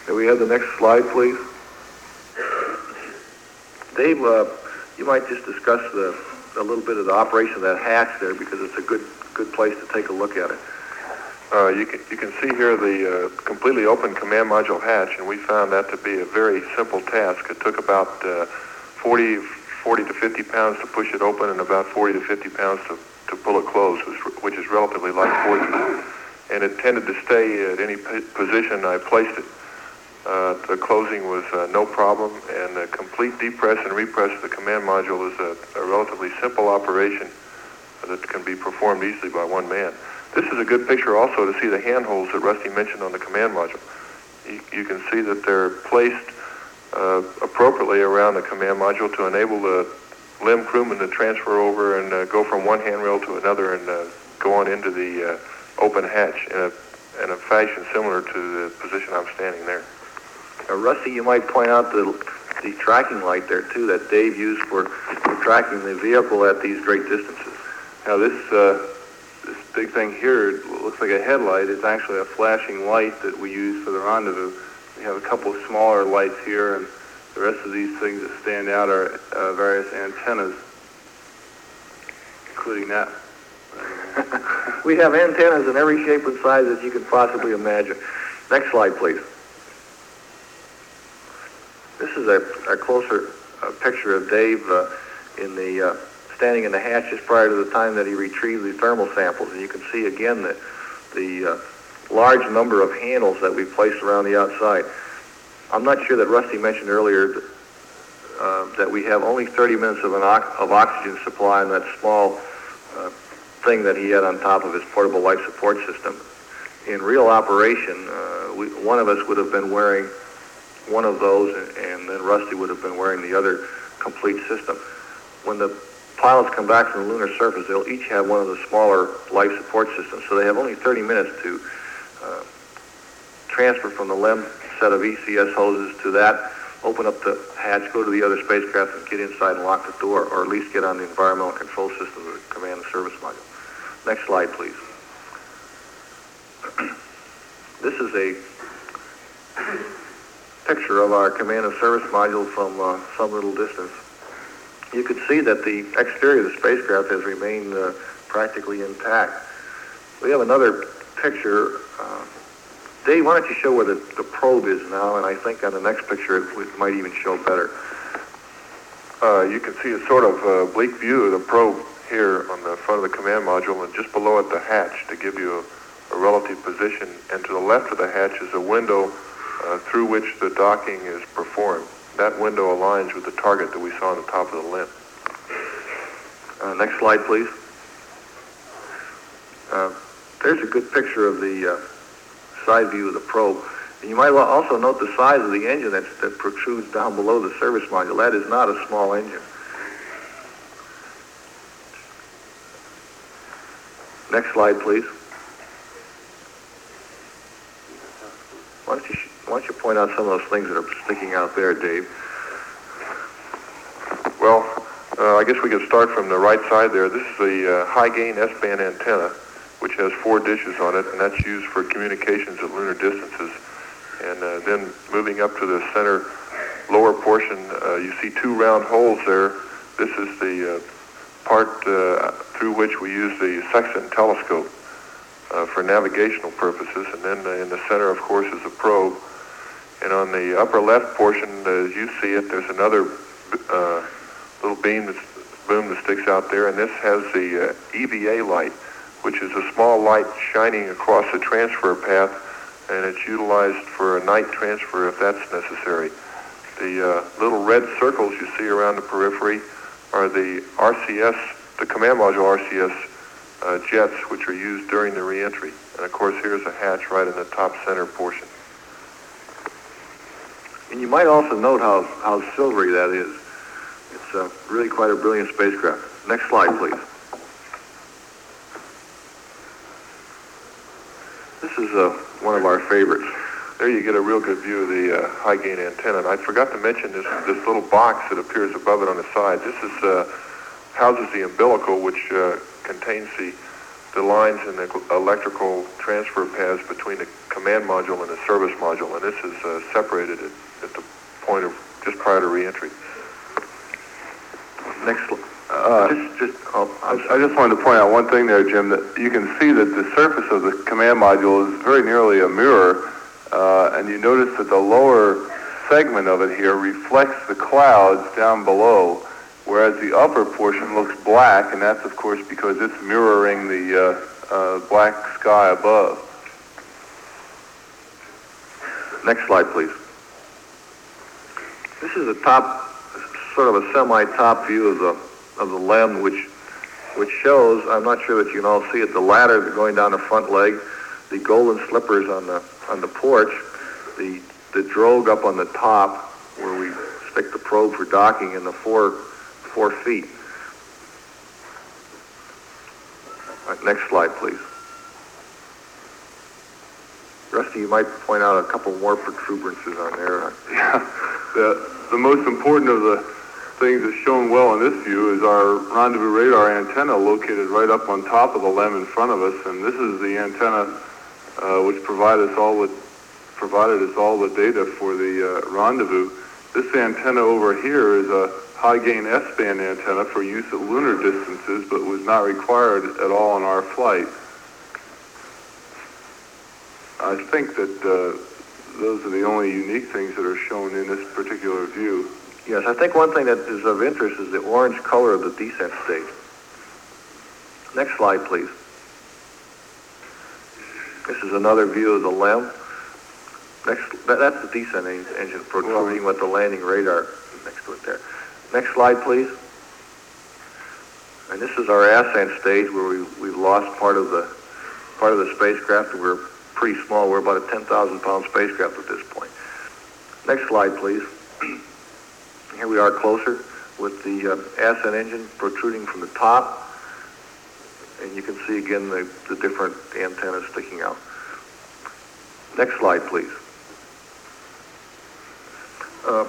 Can we have the next slide, please? Dave, uh, you might just discuss the, a little bit of the operation of that hatch there because it's a good good place to take a look at it. Uh, you can you can see here the uh, completely open command module hatch, and we found that to be a very simple task. It took about uh, 40, 40 to 50 pounds to push it open, and about 40 to 50 pounds to, to pull it closed, which, is relatively light forces. And it tended to stay at any position I placed it. Uh, the closing was uh, no problem, and the complete depress and repress of the command module is a, a relatively simple operation that can be performed easily by one man. This is a good picture also to see the handholds that Rusty mentioned on the command module. You, you can see that they're placed uh, appropriately around the command module to enable the LEM crewman to transfer over and uh, go from one handrail to another and uh, go on into the uh, open hatch in a, in a fashion similar to the position I'm standing there. Uh, Rusty, you might point out the, the tracking light there too that Dave used for, for tracking the vehicle at these great distances. Now this uh, this big thing here looks like a headlight. It's actually a flashing light that we use for the rendezvous. We have a couple of smaller lights here, and the rest of these things that stand out are uh, various antennas, including that. we have antennas in every shape and size that you can possibly imagine. Next slide, please. This is a, a closer uh, picture of Dave uh, in the uh, standing in the hatch just prior to the time that he retrieved the thermal samples, and you can see again that the uh, large number of handles that we placed around the outside. I'm not sure that Rusty mentioned earlier that, uh, that we have only 30 minutes of, an of oxygen supply in that small uh, thing that he had on top of his portable life support system. In real operation, uh, we, one of us would have been wearing one of those, and, and then Rusty would have been wearing the other complete system. When the pilots come back from the lunar surface, they'll each have one of the smaller life support systems, so they have only 30 minutes to uh, transfer from the LEM set of ECS hoses to that, open up the hatch, go to the other spacecraft, and get inside and lock the door, or at least get on the environmental control system of the command and service module. Next slide, please. this is a picture of our command and service module from uh, some little distance. You can see that the exterior of the spacecraft has remained uh, practically intact. We have another picture. Uh, Dave, why don't you show where the, the probe is now, and I think on the next picture it, it might even show better. Uh, you can see a sort of uh, oblique view of the probe here on the front of the command module, and just below it the hatch to give you a, a relative position. And to the left of the hatch is a window uh, through which the docking is performed. That window aligns with the target that we saw on the top of the LEM. Uh, next slide, please. Uh, there's a good picture of the uh, side view of the probe. And you might also note the size of the engine that's, that protrudes down below the service module. That is not a small engine. Next slide, please. Why don't you, why don't you point out some of those things that are sticking out there, Dave? Well, uh, I guess we could start from the right side there. This is the uh, high-gain S-band antenna, which has four dishes on it, and that's used for communications at lunar distances. And uh, then moving up to the center lower portion, uh, you see two round holes there. This is the uh, part uh, through which we use the Sextant telescope for navigational purposes. And then in the center, of course, is a probe. And on the upper left portion, as you see it, there's another uh, little beam that's, boom that sticks out there, and this has the uh, EVA light, which is a small light shining across the transfer path, and it's utilized for a night transfer if that's necessary. The uh, little red circles you see around the periphery are the RCS, the command module RCS uh, jets, which are used during the reentry. And of course, here's a hatch right in the top center portion. And you might also note how, how silvery that is. It's uh, really quite a brilliant spacecraft. Next slide, please. This is uh, one of our favorites. There you get a real good view of the uh, high gain antenna. And I forgot to mention this this little box that appears above it on the side. This is uh, houses the umbilical, which uh, contains the the lines and the electrical transfer paths between the command module and the service module, and this is uh, separated at, at the point of just prior to reentry. Next, sl- Uh, just, just, oh, I I just wanted to point out one thing there, Jim, that you can see that the surface of the command module is very nearly a mirror, uh, and you notice that the lower segment of it here reflects the clouds down below, whereas the upper portion looks black, and that's of course because it's mirroring the uh, uh, black sky above. Next slide, please. This is a top, sort of a semi-top view of the of the LEM, which which shows. I'm not sure that you can all see it. The ladder going down the front leg, the golden slippers on the on the porch, the the drogue up on the top where we stick the probe for docking, and the four four feet. Next slide, please. Rusty, you might point out a couple more protuberances on there. Yeah, the, the most important of the things that's shown well in this view is our rendezvous radar antenna located right up on top of the LEM in front of us, and this is the antenna uh, which provided us all with provided us all the data for the uh, rendezvous. This antenna over here is a high gain S-band antenna for use at lunar distances, but was not required at all on our flight. I think that uh, those are the only unique things that are shown in this particular view. Yes, I think one thing that is of interest is the orange color of the descent stage. Next slide, please. This is another view of the LEM. Next, that, that's the descent en- engine protruding with the landing radar next to it there. Next slide, please. And this is our ascent stage where we, we've lost part of the part of the spacecraft. We're pretty small. We're about a 10,000 pound spacecraft at this point. Next slide, please. Here we are closer with the uh, ascent engine protruding from the top. And you can see again the, the different antennas sticking out. Next slide, please. Uh,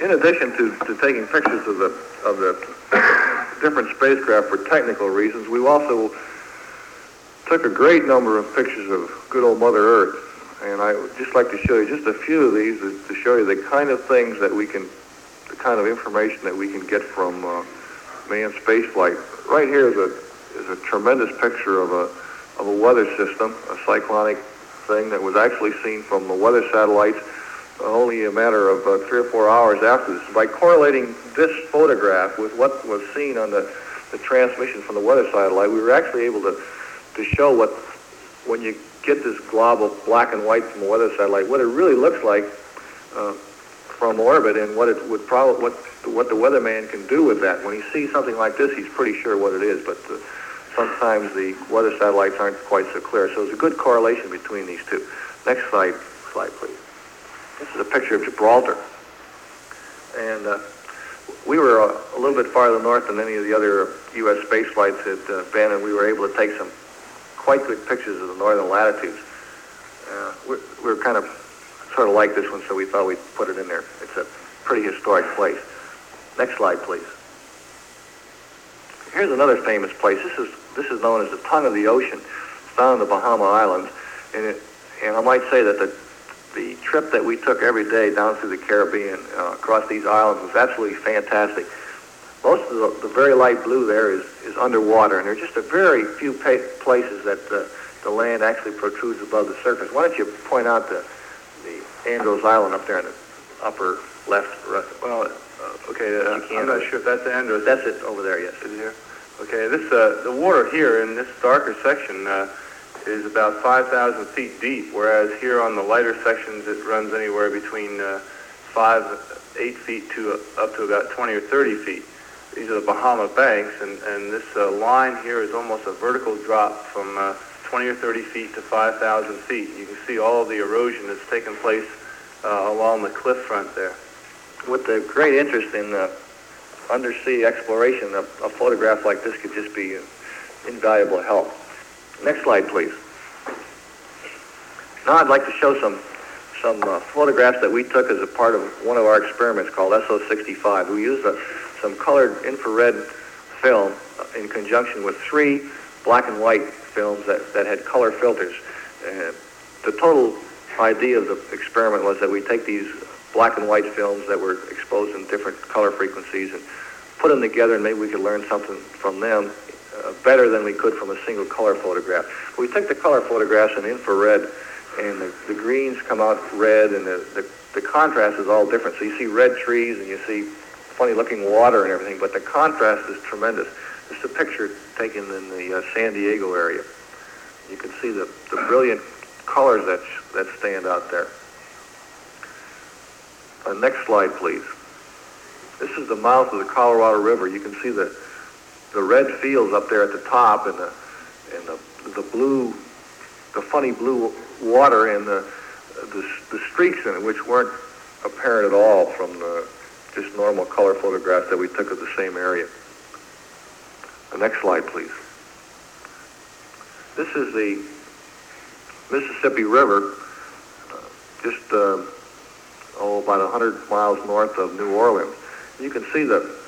in addition to, to taking pictures of the, of the different spacecraft for technical reasons, we also took a great number of pictures of good old Mother Earth. And I would just like to show you just a few of these to, show you the kind of things that we can, the kind of information that we can get from uh, manned spaceflight. Right here is a, is a tremendous picture of a, of a weather system, a cyclonic thing that was actually seen from the weather satellites only a matter of uh, three or four hours after this. By correlating this photograph with what was seen on the, the transmission from the weather satellite, we were actually able to, to show what, when you get this glob of black and white from a weather satellite, what it really looks like uh, from orbit and what it would probably, what, what the weatherman can do with that. When he sees something like this, he's pretty sure what it is, but uh, sometimes the weather satellites aren't quite so clear. So there's a good correlation between these two. Next slide, slide please. This is a picture of Gibraltar. And uh, we were uh, a little bit farther north than any of the other U.S. space flights had uh, been, and we were able to take some quite good pictures of the northern latitudes. Uh, we're, we're kind of sort of like this one, so we thought we'd put it in there. It's a pretty historic place. Next slide, please. Here's another famous place. This is this is known as the tongue of the ocean. It's down in the Bahama Islands, and it, and I might say that the the trip that we took every day down through the Caribbean uh, across these islands was absolutely fantastic. Most of the, the very light blue there is, is underwater, and there are just a very few pa- places that uh, the land actually protrudes above the surface. Why don't you point out the, the Andros Island up there in the upper left, right. Well, uh, okay, uh, I'm not sure if that's the is That's it over there, yes. Is it here? Okay, this, uh, the water here in this darker section, uh, is about 5,000 feet deep, whereas here on the lighter sections, it runs anywhere between, uh, five, eight feet to, uh, up to about 20 or 30 feet. These are the Bahama Banks, and, and this, uh, line here is almost a vertical drop from, uh, 20 or 30 feet to 5,000 feet. You can see all the erosion that's taken place, uh, along the cliff front there. With the great interest in uh, undersea exploration, a, a photograph like this could just be uh, invaluable help. Next slide, please. Now I'd like to show some some uh, photographs that we took as a part of one of our experiments called SO65. We used a, some colored infrared film uh, in conjunction with three black and white films that, that had color filters. Uh, the total idea of the experiment was that we take these black and white films that were exposed in different color frequencies and put them together and maybe we could learn something from them uh, better than we could from a single color photograph. We took the color photographs in infrared and the, the greens come out red and the, the, the contrast is all different. So you see red trees and you see funny looking water and everything, but the contrast is tremendous. This is a picture taken in the uh, San Diego area. You can see the, the brilliant colors that, that stand out there. Uh, next slide, please. This is the mouth of the Colorado River. You can see the, the red fields up there at the top and the, and the, the blue, the funny blue water and the, the, the streaks in it, which weren't apparent at all from the just normal color photographs that we took of the same area. The next slide, please. This is the Mississippi River, uh, just uh, oh about 100 miles north of New Orleans. You can see the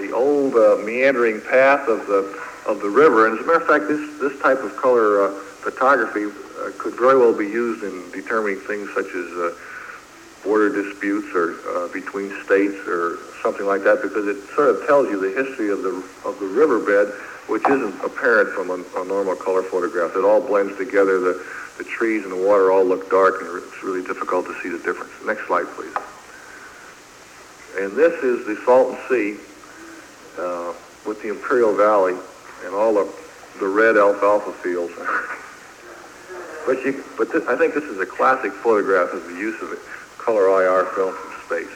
the old uh, meandering path of the of the river, and as a matter of fact, this this type of color uh, photography uh, could very well be used in determining things such as uh, border disputes or uh, between states or something like that, because it sort of tells you the history of the of the riverbed, which isn't apparent from a, a normal color photograph. It all blends together. The the trees and the water all look dark, and it's really difficult to see the difference. Next slide, please. And this is the Salton Sea uh, with the Imperial Valley and all the, the red alfalfa fields. but you, but this, I think this is a classic photograph of the use of color IR film from space.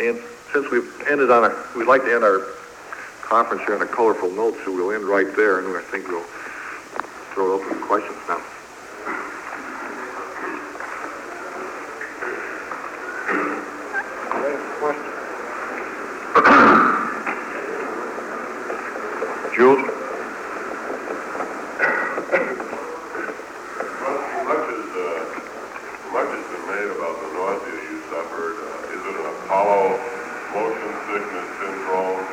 And since we've ended on a, we'd like to end our conference here on a colorful note, so we'll end right there, and I think we'll throw it open to questions now. Jules? Much is, uh, much has been made about the nausea you suffered. Uh, is it an Apollo motion sickness syndrome?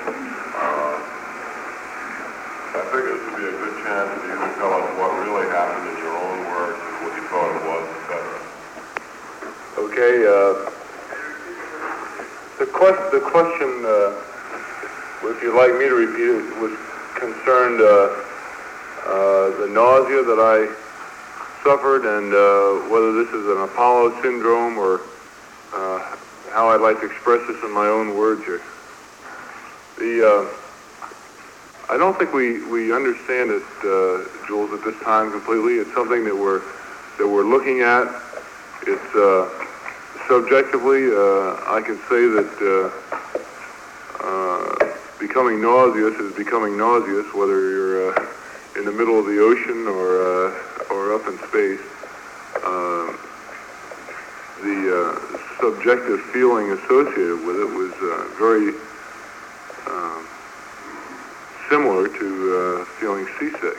Uh, I figure this would be a good chance for you to tell us what really happened in your own words and what you thought it was, et cetera. Okay, uh, the quest, the question, uh, if you'd like me to repeat it, was concerned, uh, uh, the nausea that I suffered and, uh, whether this is an Apollo syndrome or, uh, how I'd to express this in my own words here. The, uh, I don't think we, we understand it, uh, Jules, at this time completely. It's something that we're, that we're looking at. It's, uh, subjectively, uh, I can say that uh, uh, becoming nauseous is becoming nauseous, whether you're uh, in the middle of the ocean or uh, or up in space. Subjective feeling associated with it was uh, very uh, similar to uh, feeling seasick.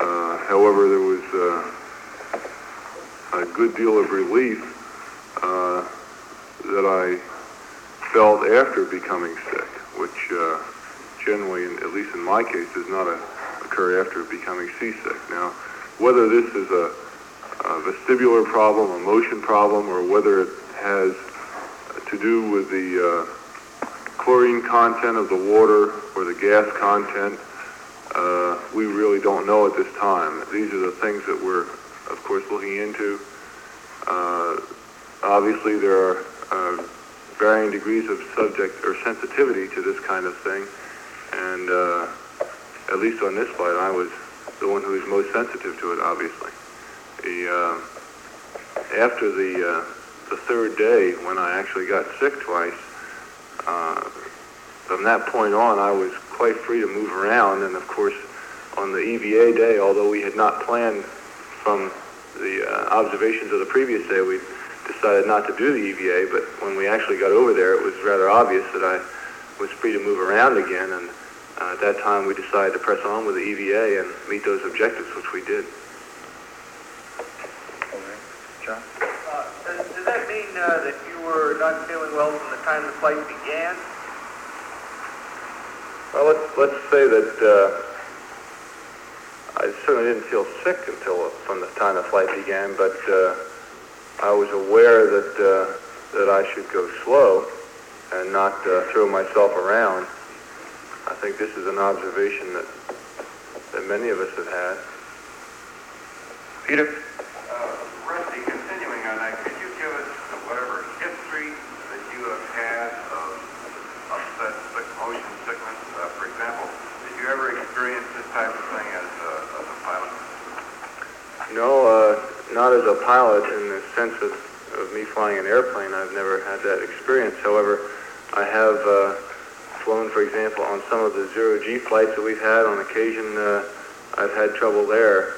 Uh, however, there was uh, a good deal of relief uh, that I felt after becoming sick, which uh, generally, in, at least in my case, does not uh, occur after becoming seasick. Now, whether this is a, a vestibular problem, a motion problem, or whether it has to do with the uh, chlorine content of the water or the gas content, uh, we really don't know at this time. These are the things that we're, of course, looking into. Uh, Obviously, there are uh, varying degrees of subject or sensitivity to this kind of thing, and uh, at least on this flight, I was the one who was most sensitive to it. Obviously, the uh, after the the third day when I actually got sick twice, uh, from that point on, I was quite free to move around, and of course, on the EVA day, although we had not planned from the uh, observations of the previous day, we decided not to do the EVA, but when we actually got over there, it was rather obvious that I was free to move around again, and uh, at that time we decided to press on with the EVA and meet those objectives, which we did. Okay. John? Uh, Does does that mean uh, that you were not feeling well from the time the flight began? Well, let's, let's say that uh, I certainly didn't feel sick until from the time the flight began, but uh, I was aware that uh, that I should go slow and not uh, throw myself around. I think this is an observation that that many of us have had. Peter? Rusty, continuing on that, could you give us whatever history that you have had of upset sick motion sickness? Uh, for example, did you ever experience this type of thing as a, as a pilot? No, uh, not as a pilot in the sense of, of me flying an airplane. I've never had that experience. However, I have uh, flown, for example, on some of the zero G flights that we've had. On occasion, uh, I've had trouble there,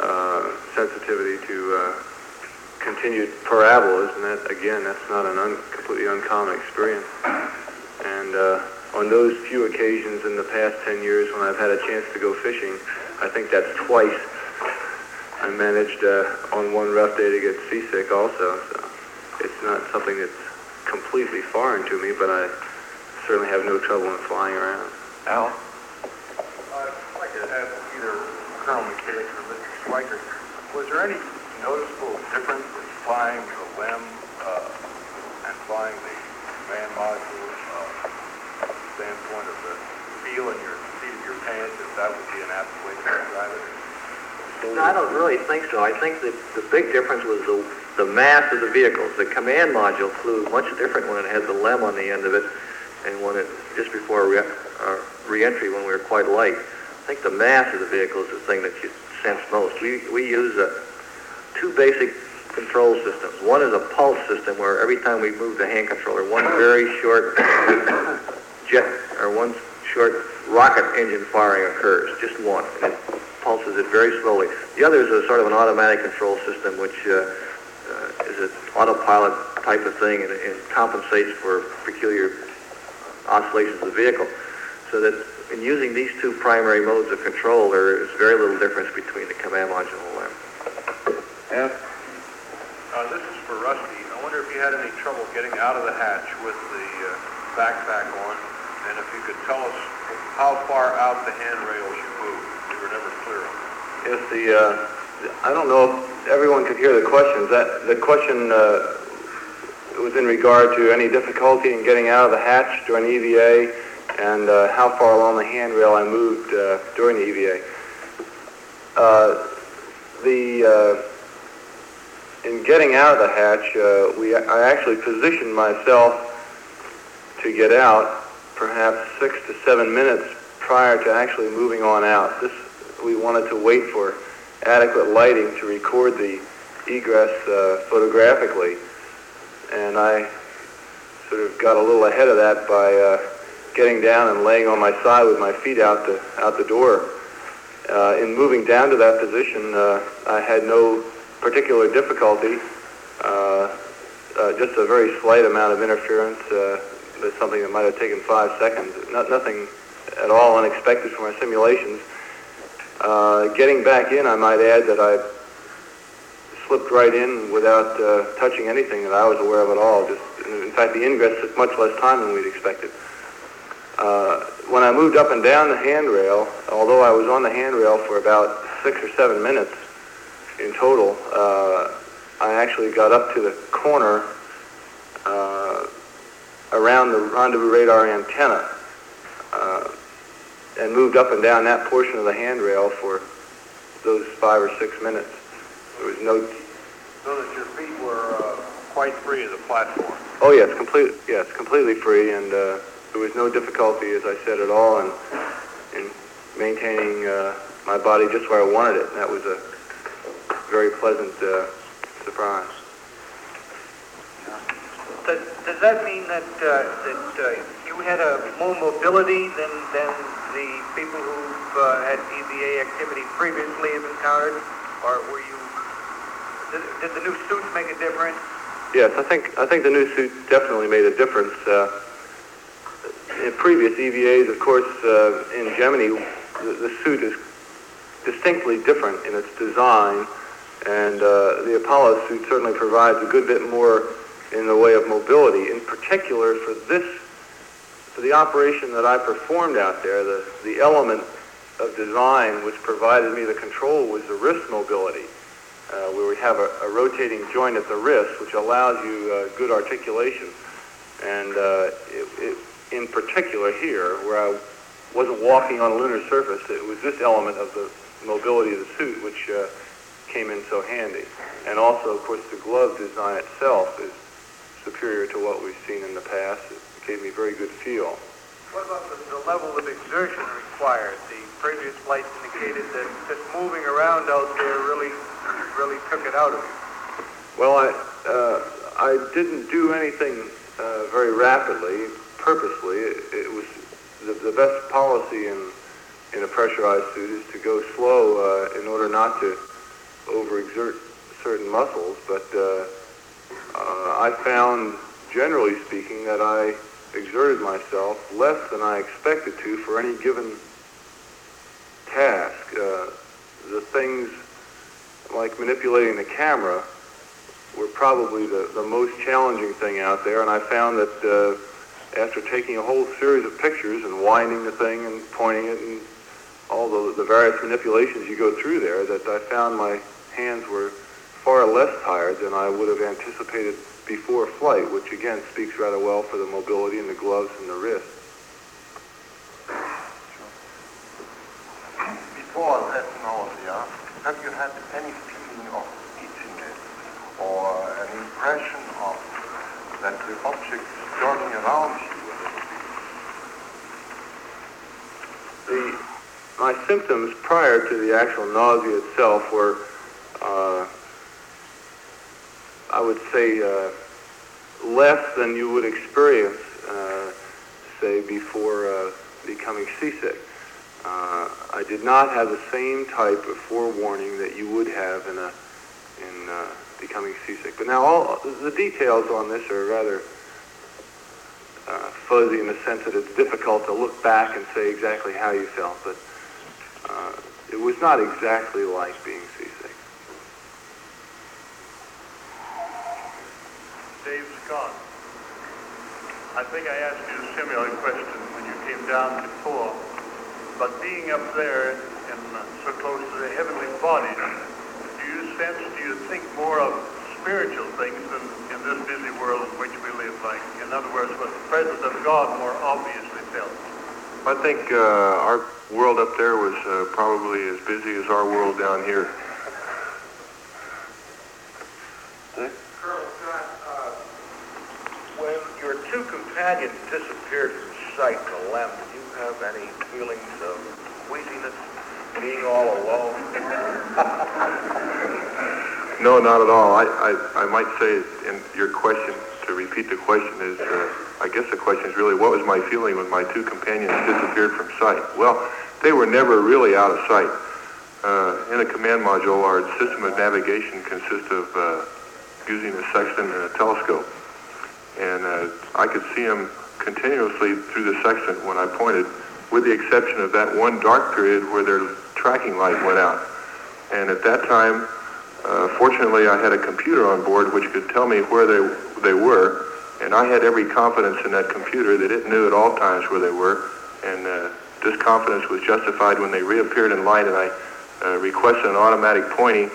uh, sensitivity to uh, continued parabolas, and that again, that's not an un- completely uncommon experience. And uh, on those few occasions in the past 10 years when I've had a chance to go fishing, I think that's twice. I managed uh, on one rough day to get seasick also, so it's not something that's completely foreign to me, but I certainly have no trouble in flying around. Al? I'd like to have either Colonel McKay or Mr. Schweickart. Was there any noticeable difference in flying the LEM uh, and flying the man module uh, standpoint of the feel in your seat of your pants, if that would be an apt way to describe it? No, I don't really think so. I think that the big difference was the, the mass of the vehicles. The command module flew much different when it had the LEM on the end of it and when it, just before re, uh, re-entry when we were quite light. I think the mass of the vehicle is the thing that you sense most. We, we use uh, two basic control systems. One is a pulse system where every time we move the hand controller, one very short jet or one short rocket engine firing occurs, just one. And it pulses it very slowly. The other is a sort of an automatic control system, which uh, uh, is an autopilot type of thing and, and compensates for peculiar oscillations of the vehicle. So that in using these two primary modes of control, there is very little difference between the command module and the LEM. F? Uh, this is for Rusty. I wonder if you had any trouble getting out of the hatch with the uh, backpack on, and if you could tell us how far out the handrails you moved. We were never clear on. Yes, the, uh, I don't know if everyone could hear the questions. That, the question, uh, was in regard to any difficulty in getting out of the hatch during EVA and, uh, how far along the handrail I moved, uh, during the EVA. Uh, the, uh, in getting out of the hatch, we, I actually positioned myself to get out perhaps six to seven minutes prior to actually moving on out. This, we wanted to wait for adequate lighting to record the egress uh, photographically, and I sort of got a little ahead of that by uh, getting down and laying on my side with my feet out the out the door. Uh, in moving down to that position, uh, I had no particular difficulty. Uh, uh, just a very slight amount of interference. That's something that might have taken five seconds. Not, nothing at all unexpected from our simulations. Uh, getting back in, I might add that I slipped right in without uh, touching anything that I was aware of at all. Just, in fact, the ingress took much less time than we'd expected. Uh, when I moved up and down the handrail, although I was on the handrail for about six or seven minutes in total, uh, I actually got up to the corner uh, around the rendezvous radar antenna uh, and moved up and down that portion of the handrail for those five or six minutes. There was no So that your feet were uh, quite free of the platform. Oh yes, complete. Yes, completely free, and uh, there was no difficulty, as I said, at all in in maintaining uh, my body just where I wanted it. And that was a very pleasant uh, surprise. Does, does that mean that, uh, that uh, you had a more mobility than, than the people who've uh, had EVA activity previously have encountered? Or were you, did, did the new suits make a difference? Yes, I think I think the new suit definitely made a difference. Uh, in previous EVAs, of course, uh, in Gemini, the, the suit is distinctly different in its design, and uh, the Apollo suit certainly provides a good bit more in the way of mobility. In particular, for this, for the operation that I performed out there, the, the element of design which provided me the control was the wrist mobility uh, where we have a, a rotating joint at the wrist, which allows you uh, good articulation. And uh, it, it, in particular here, where I wasn't walking on a lunar surface, it was this element of the mobility of the suit which uh, came in so handy. And also, of course, the glove design itself is superior to what we've seen in the past. Gave me very good feel. What about the, the level of exertion required? The previous flights indicated that just moving around out there really, really took it out of you. Well, I uh, I didn't do anything uh, very rapidly, purposely. It, it was the, the best policy in in a pressurized suit is to go slow uh, in order not to overexert certain muscles. But uh, uh, I found, generally speaking, that I exerted myself less than I expected to for any given task. Uh, the things like manipulating the camera were probably the, the most challenging thing out there, and I found that uh, after taking a whole series of pictures and winding the thing and pointing it and all the, the various manipulations you go through there, that I found my hands were far less tired than I would have anticipated before flight, which again speaks rather well for the mobility in the gloves and the wrist. Before that nausea, have you had any feeling of itchiness or an impression of that the object is turning around you? a little The, my symptoms prior to the actual nausea itself were, uh, I would say, uh, less than you would experience, uh, say, before uh, becoming seasick. Uh, I did not have the same type of forewarning that you would have in a in uh, becoming seasick. But now all the details on this are rather uh, fuzzy in the sense that it's difficult to look back and say exactly how you felt. But it was not exactly like being seasick. Dave Scott. I think I asked you a similar question when you came down before, but being up there and uh, so close to the heavenly bodies, do you sense, do you think more of spiritual things than in this busy world in which we live? Like, in other words, was the presence of God more obviously felt? I think uh, our world up there was uh, probably as busy as our world down here. Colonel Scott, when your two companions disappeared from sight in the LEM, did you have any feelings of queasiness, being all alone? No, not at all. I, I, I might say in your question, to repeat the question is, uh, I guess the question is really, what was my feeling when my two companions disappeared from sight? Well, they were never really out of sight. Uh, in a command module, our system of navigation consists of uh, using a sextant and a telescope. And uh, I could see them continuously through the sextant when I pointed, with the exception of that one dark period where their tracking light went out. And at that time, uh, fortunately, I had a computer on board which could tell me where they they were, and I had every confidence in that computer that it knew at all times where they were, and uh, this confidence was justified when they reappeared in light, and I uh, requested an automatic pointing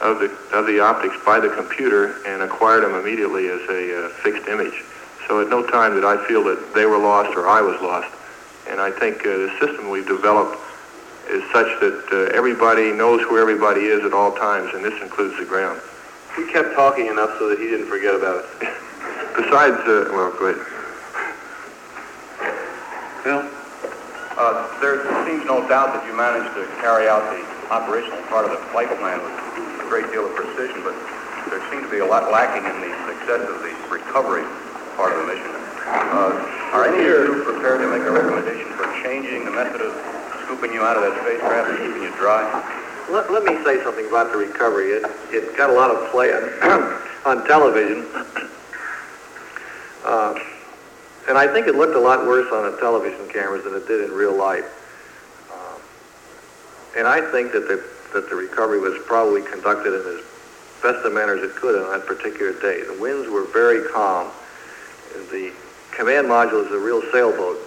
of the of the optics by the computer and acquired them immediately as a uh, fixed image. So at no time did I feel that they were lost or I was lost, and I think uh, the system we've developed is such that uh, everybody knows where everybody is at all times, and this includes the ground. we kept talking enough so that he didn't forget about us. Besides, uh, well, go ahead. Bill? Uh, there seems no doubt that you managed to carry out the operational part of the flight plan with a great deal of precision, but there seemed to be a lot lacking in the success of the recovery part of the mission. Uh, are any of you prepared to make a recommendation for changing the method of scooping you out of that spacecraft and keeping you dry? Let, let me say something about the recovery. It, it got a lot of play on, on television. Uh, and I think it looked a lot worse on the television cameras than it did in real life. Um, and I think that the, that the recovery was probably conducted in as best a manner as it could on that particular day. The winds were very calm. The command module is a real sailboat.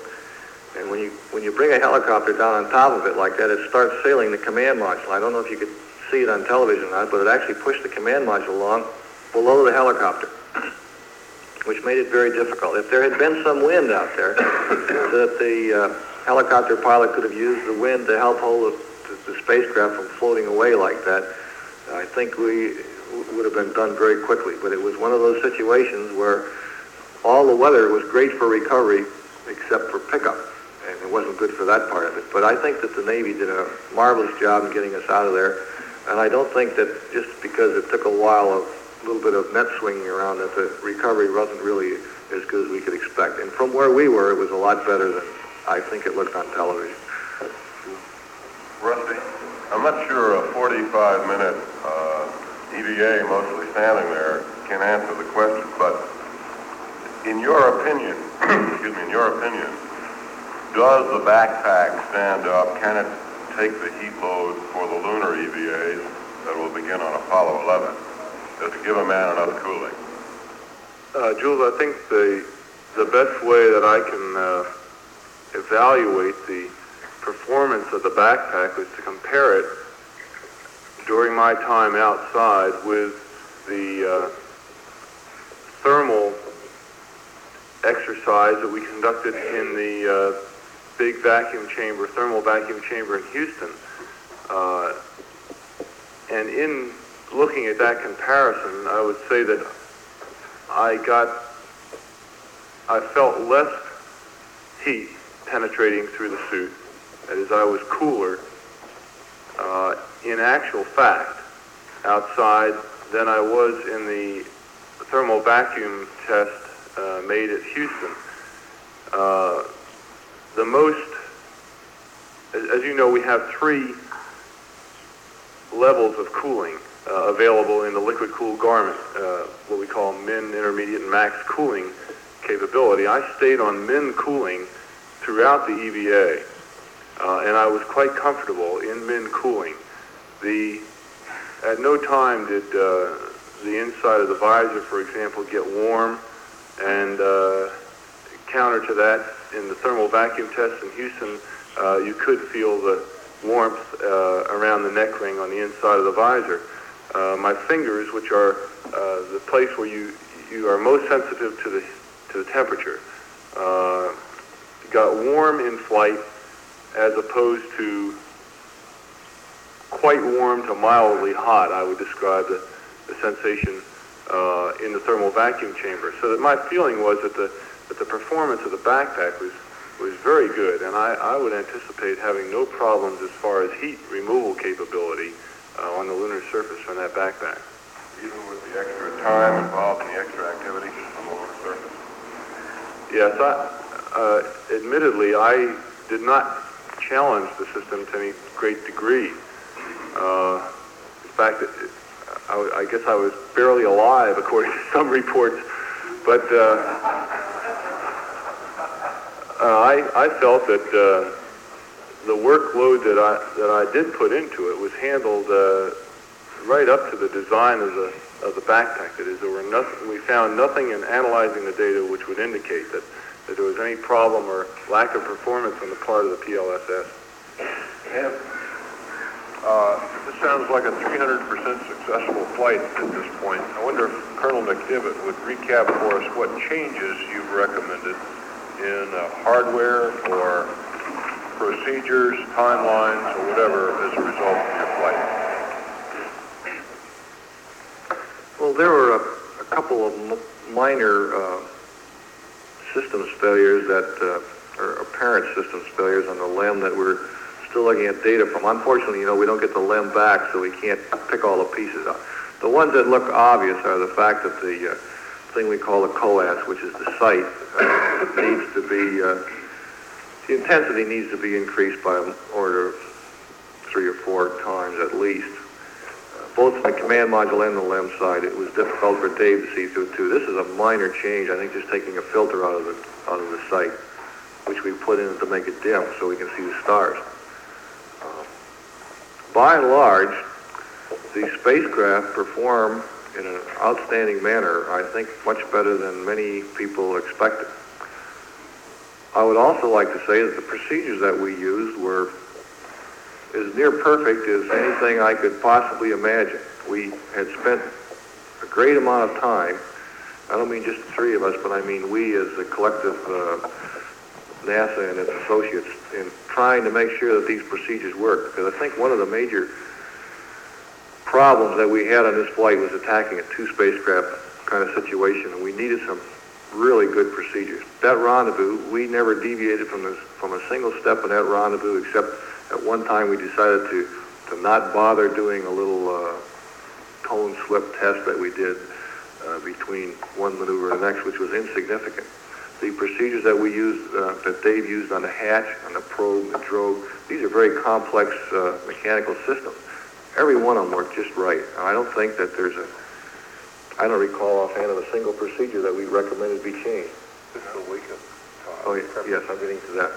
And when you when you bring a helicopter down on top of it like that, it starts sailing the command module. I don't know if you could see it on television or not, but it actually pushed the command module along below the helicopter, which made it very difficult. If there had been some wind out there, that the uh, helicopter pilot could have used the wind to help hold the, the spacecraft from floating away like that, I think we would have been done very quickly. But it was one of those situations where all the weather was great for recovery except for pickup and it wasn't good for that part of it. But I think that the Navy did a marvelous job in getting us out of there, and I don't think that just because it took a while of a little bit of net swinging around that the recovery wasn't really as good as we could expect. And from where we were, it was a lot better than I think it looked on television. Rusty, I'm not sure a 45-minute uh, EVA mostly standing there can answer the question, but in your opinion, excuse me, in your opinion, does the backpack stand up? Can it take the heat load for the lunar EVAs that will begin on Apollo 11? Does it give a man enough cooling? Uh, Jules, I think the the best way that I can uh, evaluate the performance of the backpack was to compare it during my time outside with the uh, thermal exercise that we conducted in the uh, big vacuum chamber, thermal vacuum chamber in Houston. Uh, and in looking at that comparison, I would say that I got, I felt less heat penetrating through the suit. That is, I was cooler uh, in actual fact outside than I was in the thermal vacuum test uh, made at Houston. Uh, the most, as, you know, we have three levels of cooling uh, available in the liquid cool garment, uh, what we call min, intermediate, and max cooling capability. I stayed on min cooling throughout the EVA, uh, and I was quite comfortable in min cooling. The at no time did uh, the inside of the visor, for example, get warm, and uh, counter to that, in the thermal vacuum test in Houston, uh, you could feel the warmth uh, around the neck ring on the inside of the visor. Uh, my fingers, which are uh, the place where you you are most sensitive to the to the temperature, uh, got warm in flight as opposed to quite warm to mildly hot. I would describe the, the sensation uh, in the thermal vacuum chamber. So that my feeling was that the that the performance of the backpack was was very good, and I, I would anticipate having no problems as far as heat removal capability uh, on the lunar surface from that backpack. Even with the extra time involved in the extra activity on the lunar surface? Yes, I, uh, admittedly, I did not challenge the system to any great degree. Uh, in fact, it, I, I guess I was barely alive, according to some reports, but uh, uh, I, I felt that uh, the workload that I that I did put into it was handled uh, right up to the design of the of the backpack. That is, there were nothing. We found nothing in analyzing the data which would indicate that that there was any problem or lack of performance on the part of the PLSS. And, uh, this sounds like a 300% successful flight at this point. I wonder if Colonel McDivitt would recap for us what changes you've recommended in uh, hardware or procedures, timelines, or whatever as a result of your flight? Well, there were a, a couple of m- minor uh, systems failures that, uh, or apparent systems failures on the LEM that we're still looking at data from. Unfortunately, you know, we don't get the LEM back, so we can't pick all the pieces out. The ones that look obvious are the fact that the uh, thing we call the COAS, which is the sight, uh, needs to be, uh, the intensity needs to be increased by an order of three or four times at least. Both the command module and the LEM side, it was difficult for Dave to see through too. This is a minor change, I think just taking a filter out of the, out of the sight, which we put in to make it dim so we can see the stars. Uh, By and large, the spacecraft perform in an outstanding manner, I think much better than many people expected. I would also like to say that the procedures that we used were as near perfect as anything I could possibly imagine. We had spent a great amount of time, I don't mean just the three of us, but I mean we as a collective uh, NASA and its associates in trying to make sure that these procedures work. Because I think one of the major problems that we had on this flight was attacking a two spacecraft kind of situation, and we needed some really good procedures. That rendezvous, we never deviated from this, from a single step in that rendezvous, except at one time we decided to, to not bother doing a little uh, cone slip test that we did uh, between one maneuver and the next, which was insignificant. The procedures that we used, uh, that Dave used on the hatch, on the probe, the drogue, these are very complex uh, mechanical systems. Every one of them worked just right. I don't think that there's a, I don't recall offhand of a single procedure that we recommended be changed. This is a week of... Oh, ye- yes, I'm getting to that.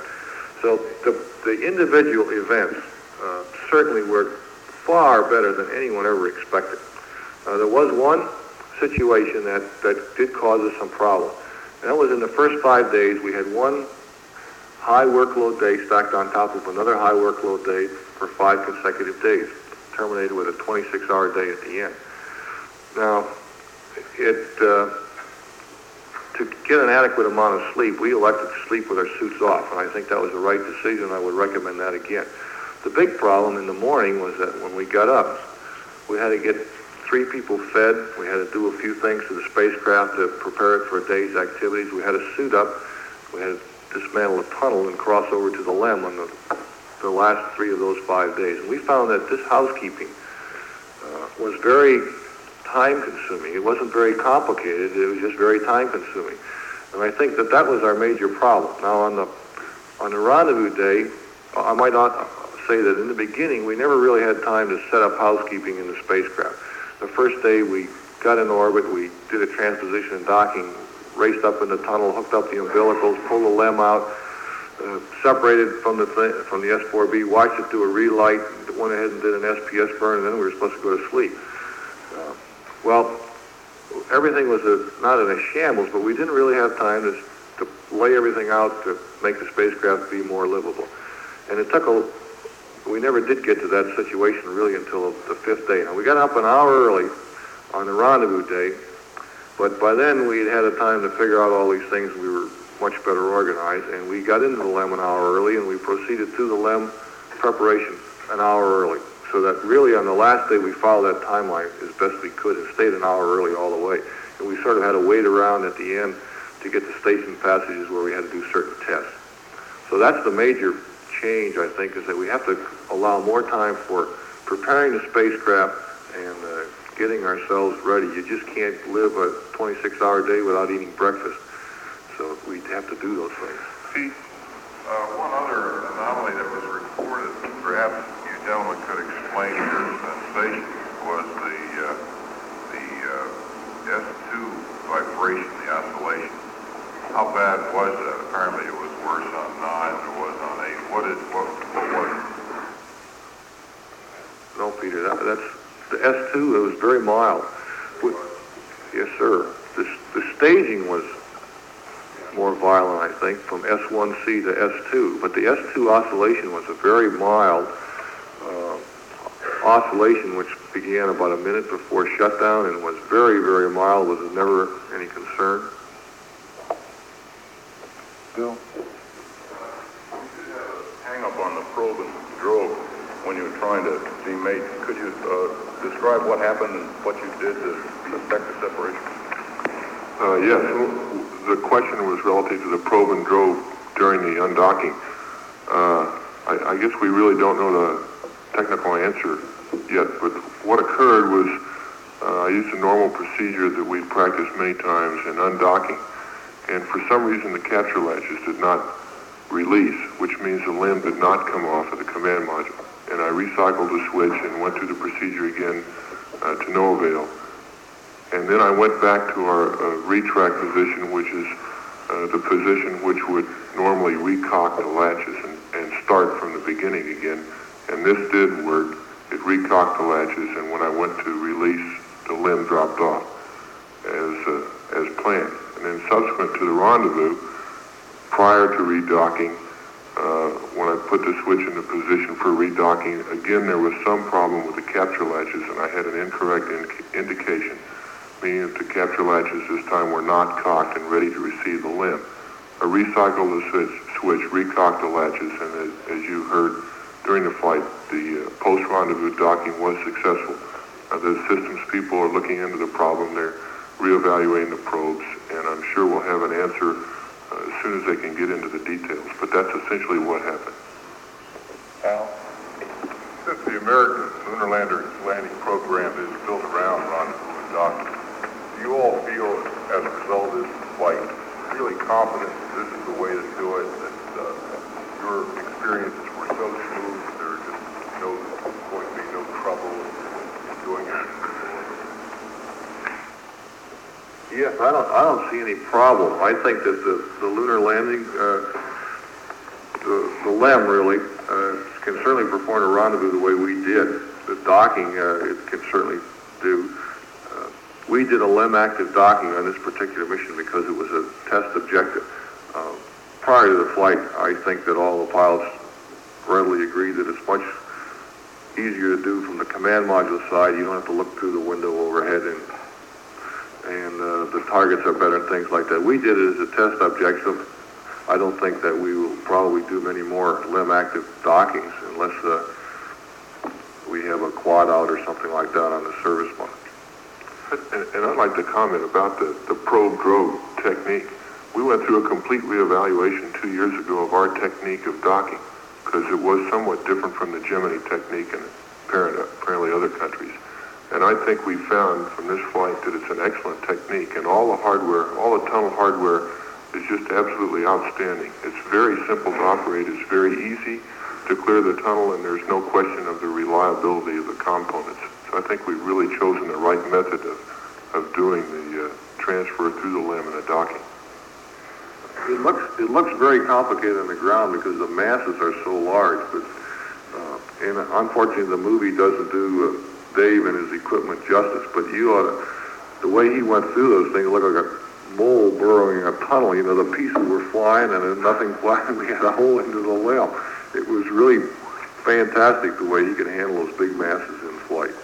So the, the individual events uh, certainly worked far better than anyone ever expected. Uh, there was one situation that, that did cause us some problem. And that was in the first five days, we had one high workload day stacked on top of another high workload day for five consecutive days, terminated with a 26-hour day at the end. Now, it, uh, to get an adequate amount of sleep, we elected to sleep with our suits off, and I think that was the right decision. I would recommend that again. The big problem in the morning was that when we got up, we had to get three people fed. We had to do a few things to the spacecraft to prepare it for a day's activities. We had to suit up. We had to dismantle a tunnel and cross over to the LEM on the, the last three of those five days. And we found that this housekeeping uh, was very time consuming. It wasn't very complicated. It was just very time consuming. And I think that that was our major problem. Now on the on the rendezvous day, I might not say that in the beginning we never really had time to set up housekeeping in the spacecraft. The first day we got in orbit, we did a transposition and docking, raced up in the tunnel, hooked up the umbilicals, pulled the LEM out, uh, separated from the th- from the S4B, watched it do a relight, went ahead and did an SPS burn, and then we were supposed to go to sleep. Uh, well, everything was a, not in a shambles, but we didn't really have time to, to lay everything out to make the spacecraft be more livable. And it took a, we never did get to that situation really until the fifth day. Now, we got up an hour early on the rendezvous day, but by then we had had a time to figure out all these things. We were much better organized, and we got into the LEM an hour early, and we proceeded through the LEM preparation an hour early. So that really on the last day we followed that timeline as best we could and stayed an hour early all the way. And we sort of had to wait around at the end to get the station passages where we had to do certain tests. So that's the major change, I think, is that we have to allow more time for preparing the spacecraft and uh, getting ourselves ready. You just can't live a 26-hour day without eating breakfast. So we have to do those things. Pete, uh, one other anomaly that was reported, perhaps you gentlemen could explain your sensation, was the, uh, the uh, S2 vibration, the oscillation. How bad was that? Apparently it was worse on 9 than it was on 8. What is, what, what was it? No, Peter, that, that's the S2. It was very mild. Yes, sir. The, the staging was more violent, I think, from S1C to S2. But the S2 oscillation was a very mild oscillation, which began about a minute before shutdown and was very, very mild. Was never any concern. Bill? hang up on the probe and drogue. when you were trying to demate. Could you uh, describe what happened and what you did to effect the separation? Uh, yes, the question was relative to the probe and drogue during the undocking. Uh, I, I guess we really don't know the technical answer yet, but what occurred was uh, I used a normal procedure that we practiced many times in undocking, and for some reason the capture latches did not release, which means the LEM did not come off of the command module. And I recycled the switch and went through the procedure again uh, to no avail. And then I went back to our uh, retract position, which is uh, the position which would normally recock the latches and, and start from the beginning again. And this did work. It recocked the latches, and when I went to release, the LEM dropped off as uh, as planned. And then subsequent to the rendezvous, prior to redocking, uh, when I put the switch into position for redocking, again there was some problem with the capture latches, and I had an incorrect in- indication meaning that the capture latches this time were not cocked and ready to receive the LEM. I recycled the switch, switch recocked the latches, and as, as you heard during the flight, the uh, post-rendezvous docking was successful. Uh, the systems people are looking into the problem. They're reevaluating the probes, and I'm sure we'll have an answer uh, as soon as they can get into the details. But that's essentially what happened. Al? Since the American lunar lander landing program is built around rendezvous and docking, do you all feel, as a result of this flight, really confident that this is the way to do it, that uh, your experiences were so smooth there just no, going to be no trouble in doing it? Yes, I don't, I don't see any problem. I think that the, the lunar landing, uh, the, the LEM really, uh, can certainly perform a rendezvous the way we did. The docking, uh, it can certainly do. Uh, we did a LEM active docking on this particular mission because it was a test objective. Uh, prior to the flight, I think that all the pilots readily agreed that it's much easier to do from the command module side. You don't have to look through the window overhead and and uh, the targets are better and things like that. We did it as a test objective. I don't think that we will probably do many more LEM active dockings unless uh, we have a quad out or something like that on the service mode. And, and I'd like to comment about the, the probe drogue technique. We went through a complete reevaluation two years ago of our technique of docking because it was somewhat different from the Gemini technique in apparently other countries. And I think we found from this flight that it's an excellent technique and all the hardware, all the tunnel hardware is just absolutely outstanding. It's very simple to operate. It's very easy to clear the tunnel and there's no question of the reliability of the components. So I think we've really chosen the right method of, of doing the uh, transfer through the LEM and the docking. It looks it looks very complicated on the ground because the masses are so large, but uh, and unfortunately the movie doesn't do uh, Dave and his equipment justice. But you ought to, the way he went through those things looked like a mole burrowing a tunnel. You know, the pieces were flying and then nothing flying. We had a hole into the well. It was really fantastic the way he could handle those big masses in flight.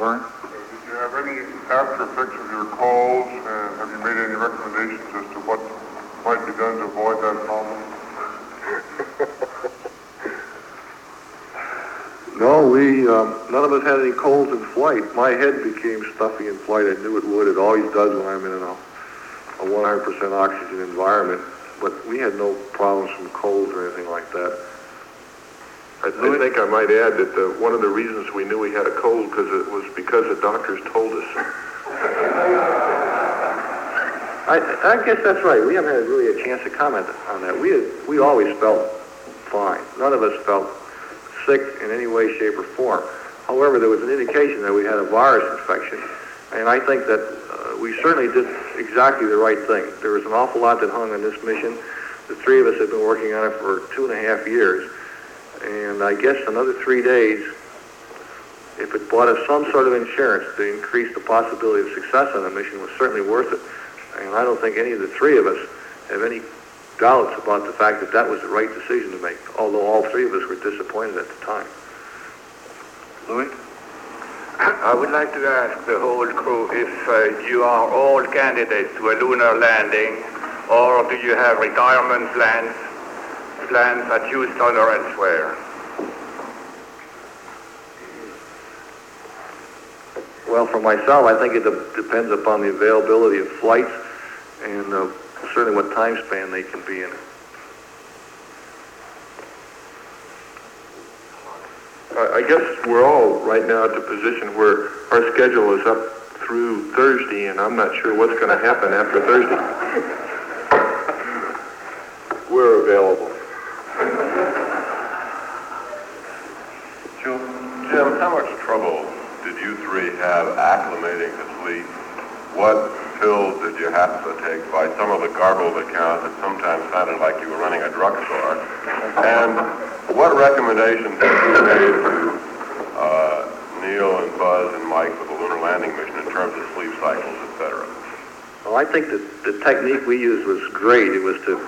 Vern? Did you have any after effects of your calls, and have you made any recommendations as to what might be done to avoid that problem? No, we um, none of us had any colds in flight. My head became stuffy in flight. I knew it would. It always does when I'm in a, a 100% oxygen environment. But we had no problems from colds or anything like that. I, I think I might add that the, one of the reasons we knew we had a cold because it was because the doctors told us. I, I guess that's right. We haven't had really a chance to comment on that. We we always felt fine. None of us felt sick in any way, shape, or form. However, there was an indication that we had a virus infection, and I think that uh, we certainly did exactly the right thing. There was an awful lot that hung on this mission. The three of us have been working on it for two and a half years, and I guess another three days, if it bought us some sort of insurance to increase the possibility of success on the mission, was certainly worth it. And I don't think any of the three of us have any doubts about the fact that that was the right decision to make, although all three of us were disappointed at the time. Louis? I would like to ask the whole crew if uh, you are all candidates to a lunar landing, or do you have retirement plans, plans at Houston or elsewhere? Well, for myself, I think it de- depends upon the availability of flights and uh, certainly what time span they can be in. I I guess we're all right now at the position where our schedule is up through Thursday, and I'm not sure what's going to happen after Thursday. We're available. Jim, Jim, how much trouble did you three have acclimating to sleep? What pills did you have to take? By some of the garbled accounts, it sometimes sounded like you were running a drugstore. And what recommendations have you made to uh, Neil and Buzz and Mike for the lunar landing mission in terms of sleep cycles, et cetera? Well, I think that the technique we used was great. It was to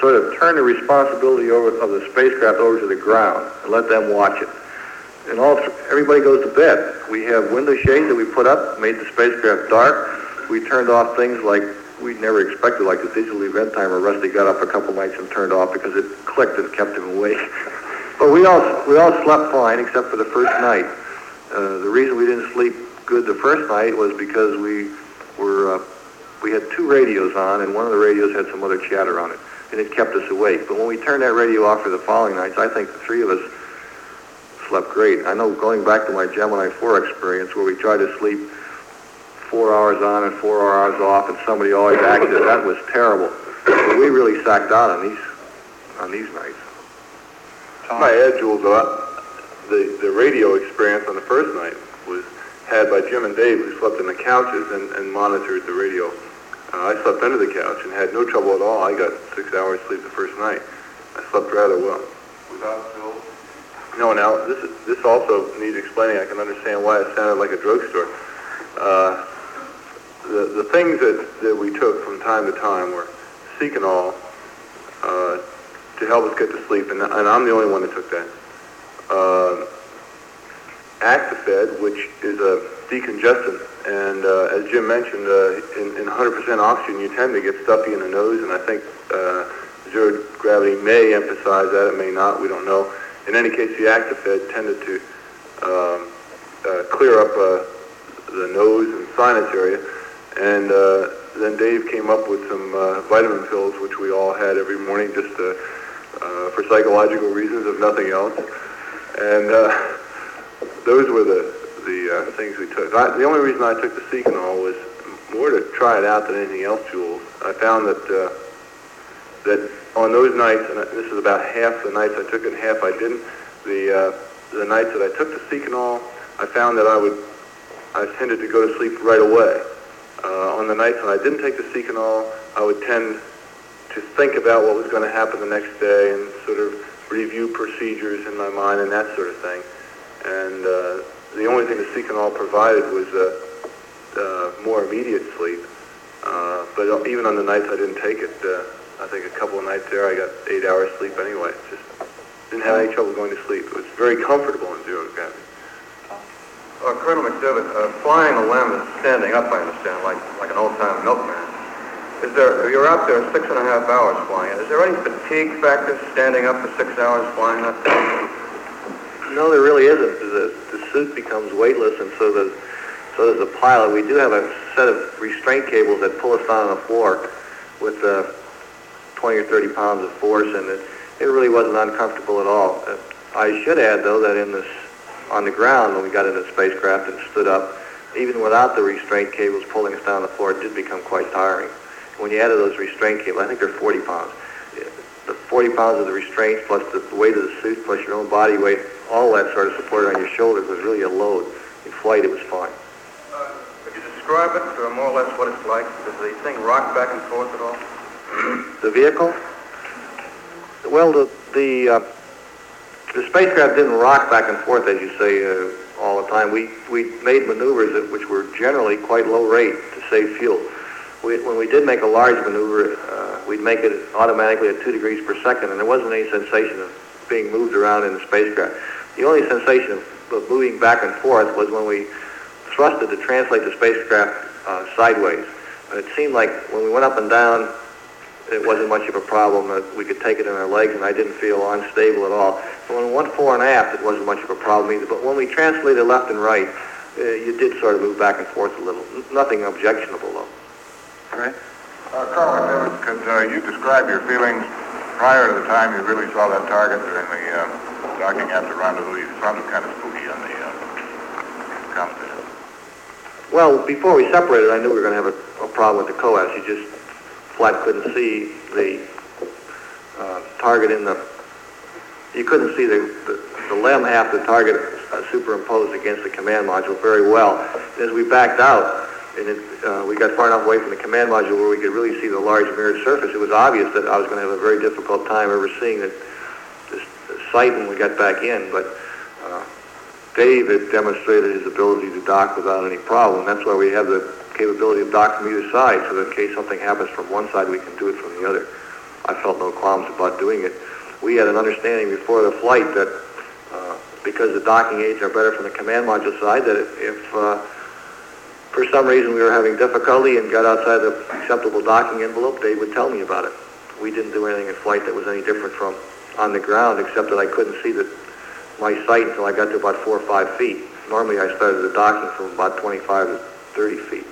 sort of turn the responsibility over of the spacecraft over to the ground and let them watch it. And all everybody goes to bed. We have window shades that we put up, made the spacecraft dark. We turned off things like we never expected, like the digital event timer. Rusty got up a couple nights and turned off because it clicked and kept him awake. but we all we all slept fine except for the first night. Uh, the reason we didn't sleep good the first night was because we were uh, we had two radios on, and one of the radios had some other chatter on it, and it kept us awake. But when we turned that radio off for the following nights, I think the three of us slept great. I know going back to my Gemini 4 experience where we tried to sleep four hours on and four hours off, and somebody always acted, that was terrible. But we really sacked out on these on these nights. My add, Jules, uh, the, the radio experience on the first night was had by Jim and Dave, who slept in the couches and, and monitored the radio. Uh, I slept under the couch and had no trouble at all. I got six hours sleep the first night. I slept rather well. Without pills? No, now this is, this also needs explaining. I can understand why it sounded like a drugstore. Uh, the the things that, that we took from time to time were Seconal uh, to help us get to sleep, and, and I'm the only one that took that. Uh, Actifed, which is a decongestant, and uh, as Jim mentioned, uh, in, in 100% oxygen, you tend to get stuffy in the nose, and I think uh, zero gravity may emphasize that. It may not. We don't know. In any case, the Actifed tended to um, uh, clear up uh, the nose and sinus area, and uh, then Dave came up with some uh, vitamin pills, which we all had every morning, just uh, uh, for psychological reasons, if nothing else. And uh, those were the the uh, things we took. I, the only reason I took the Seconal was more to try it out than anything else, Jules. I found that uh, that on those nights, and this is about half the nights I took it and half I didn't. The uh, the nights that I took the Seconal, I found that I would I tended to go to sleep right away. Uh, on the nights when I didn't take the Seconal, I would tend to think about what was going to happen the next day and sort of review procedures in my mind and that sort of thing. And uh, the only thing the Seconal provided was uh, uh, more immediate sleep. Uh, but even on the nights I didn't take it, uh, I think a couple of nights there I got eight hours sleep anyway. Just didn't have any trouble going to sleep. It was very comfortable in zero gravity. Uh, Colonel McDivitt, uh, flying a LEM is standing up, I understand, like like an old-time milkman. Is there? You're out there six and a half hours flying it. Is there any fatigue factor standing up for six hours flying that thing? No, there really isn't. The, the suit becomes weightless, and so does so does the pilot. We do have a set of restraint cables that pull us down on the floor with uh, 20 or 30 pounds of force, and it, it really wasn't uncomfortable at all. Uh, I should add, though, that in this on the ground when we got into the spacecraft and stood up, even without the restraint cables pulling us down the floor, it did become quite tiring. When you added those restraint cables, I think they're 40 pounds. The 40 pounds of the restraints plus the weight of the suit plus your own body weight, all that sort of supported on your shoulders was really a load. In flight, it was fine. Uh, could you describe it, or more or less what it's like? Does the thing rock back and forth at all? the vehicle? Well, the the uh, the spacecraft didn't rock back and forth, as you say, uh, all the time. We we made maneuvers that, which were generally quite low rate to save fuel. We, when we did make a large maneuver, uh, we'd make it automatically at two degrees per second, and there wasn't any sensation of being moved around in the spacecraft. The only sensation of, of moving back and forth was when we thrusted to translate the spacecraft uh, sideways. And it seemed like when we went up and down, it wasn't much of a problem that we could take it in our legs, and I didn't feel unstable at all. And when we went fore and aft, it wasn't much of a problem either. But when we translated left and right, uh, you did sort of move back and forth a little. N- Nothing objectionable, though. Uh, Colonel McDivitt, could uh, you describe your feelings prior to the time you really saw that target during the uh, docking after rendezvous? You sounded kind of spooky on the uh, conversation. Well, before we separated, I knew we were going to have a, a problem with the COAS. You just flat couldn't see the uh, target in the. You couldn't see the, the, the LEM half the target uh, superimposed against the command module very well. As we backed out, and it, uh, we got far enough away from the command module where we could really see the large mirrored surface, it was obvious that I was going to have a very difficult time ever seeing it, this, this sight when we got back in. But uh, Dave had demonstrated his ability to dock without any problem. That's why we have the capability of dock from either side, so that in case something happens from one side, we can do it from the other. I felt no qualms about doing it. We had an understanding before the flight that uh, because the docking aids are better from the command module side, that if, uh, for some reason we were having difficulty and got outside the acceptable docking envelope, they would tell me about it. We didn't do anything in flight that was any different from on the ground, except that I couldn't see the, my sight until I got to about four or five feet. Normally I started the docking from about 25 to 30 feet.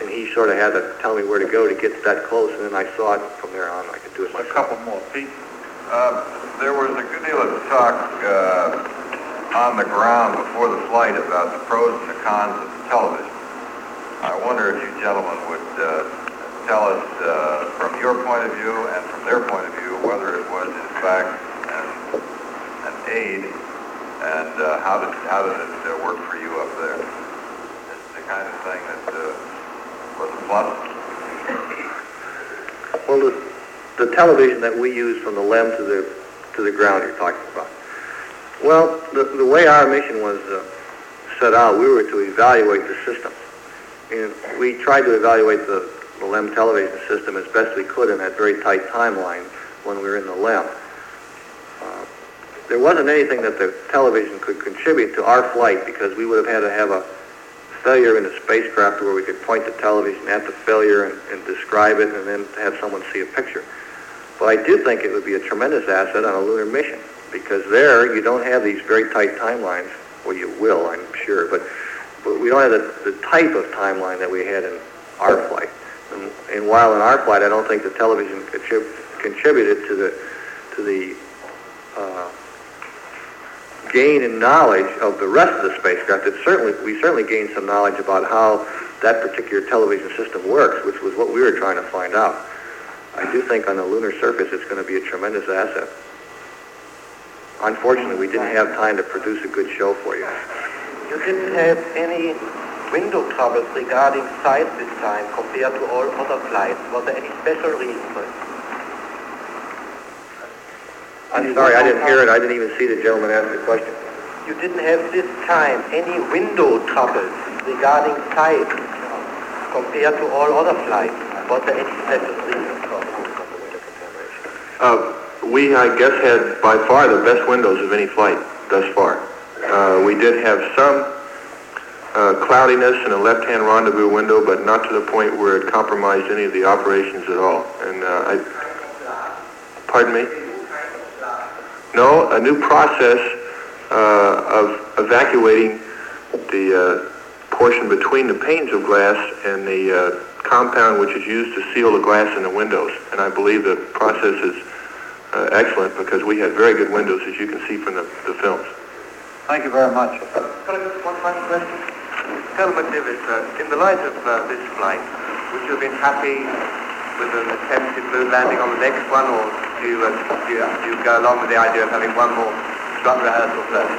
And he sort of had to tell me where to go to get that close, and then I saw it from there on. I could do it A couple more, Pete. Uh, there was a good deal of talk uh, on the ground before the flight about the pros and the cons of the television. I wonder if you gentlemen would uh, tell us uh, from your point of view and from their point of view whether it was in fact an, an aid and uh, how did how did it uh, work for you up there? It's the kind of thing that Well, the, the television that we use from the LEM to the to the ground you're talking about. Well, the, the way our mission was uh, set out, we were to evaluate the system. And we tried to evaluate the, the LEM television system as best we could in that very tight timeline when we were in the LEM. Uh, there wasn't anything that the television could contribute to our flight because we would have had to have a failure in the spacecraft where we could point the television at the failure and, and describe it and then have someone see a picture. But I do think it would be a tremendous asset on a lunar mission because there you don't have these very tight timelines. Well, you will, I'm sure, but, but we don't have the, the type of timeline that we had in our flight. And, and while in our flight, I don't think the television contrib- contributed to the to the uh, gain in knowledge of the rest of the spacecraft. It certainly we certainly gained some knowledge about how that particular television system works, which was what we were trying to find out. I do think on the lunar surface it's going to be a tremendous asset. Unfortunately, we didn't have time to produce a good show for you. You didn't have any window troubles regarding size this time compared to all other flights. Was there any special reason for it? I'm sorry, I didn't hear it. I didn't even see the gentleman ask the question. You didn't have this time any window troubles regarding size compared to all other flights. Was there any special reason for it? Uh, we, I guess, had by far the best windows of any flight thus far. Uh, we did have some uh, cloudiness in a left-hand rendezvous window, but not to the point where it compromised any of the operations at all. And uh, I, pardon me? No, a new process uh, of evacuating the uh, portion between the panes of glass and the uh, compound which is used to seal the glass in the windows. And I believe the process is uh, excellent because we had very good windows, as you can see from the, the films. Thank you very much. Can I just one final question? Colonel McDivitt, uh, in the light of uh, this flight, would you have been happy with an attempted moon landing on the next one, or do you, uh, do you, do you go along with the idea of having one more strut rehearsal first?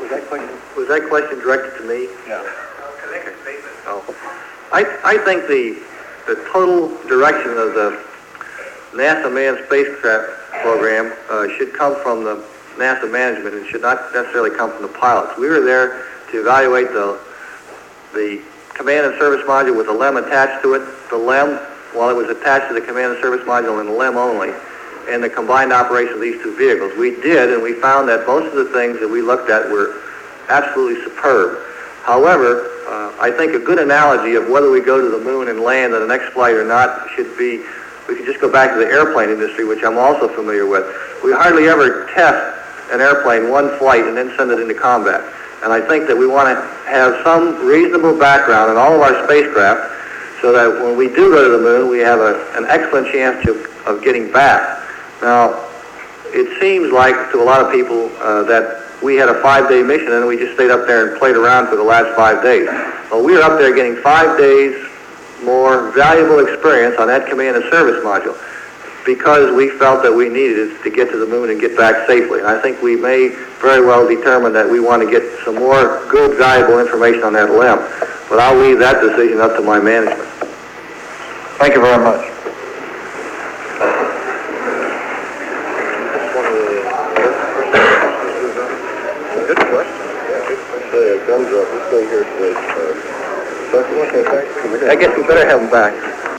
Was that question, was that question directed to me? Yeah. Oh. I, I think the, the total direction of the NASA manned spacecraft program uh, should come from the NASA management and should not necessarily come from the pilots. We were there to evaluate the, the command and service module with the LEM attached to it, the LEM, while it was attached to the command and service module and the LEM only, and the combined operation of these two vehicles. We did, and we found that most of the things that we looked at were absolutely superb. However, uh, I think a good analogy of whether we go to the moon and land on the next flight or not should be, we could just go back to the airplane industry, which I'm also familiar with. We hardly ever test an airplane one flight and then send it into combat. And I think that we want to have some reasonable background in all of our spacecraft so that when we do go to the moon, we have a, an excellent chance of, of getting back. Now, it seems like to a lot of people uh, that we had a five-day mission and we just stayed up there and played around for the last five days. Well, we were up there getting five days more valuable experience on that command and service module because we felt that we needed to get to the moon and get back safely. And I think we may very well determine that we want to get some more good, valuable information on that LEM. But I'll leave that decision up to my management. Thank you very much. I guess we better have them back.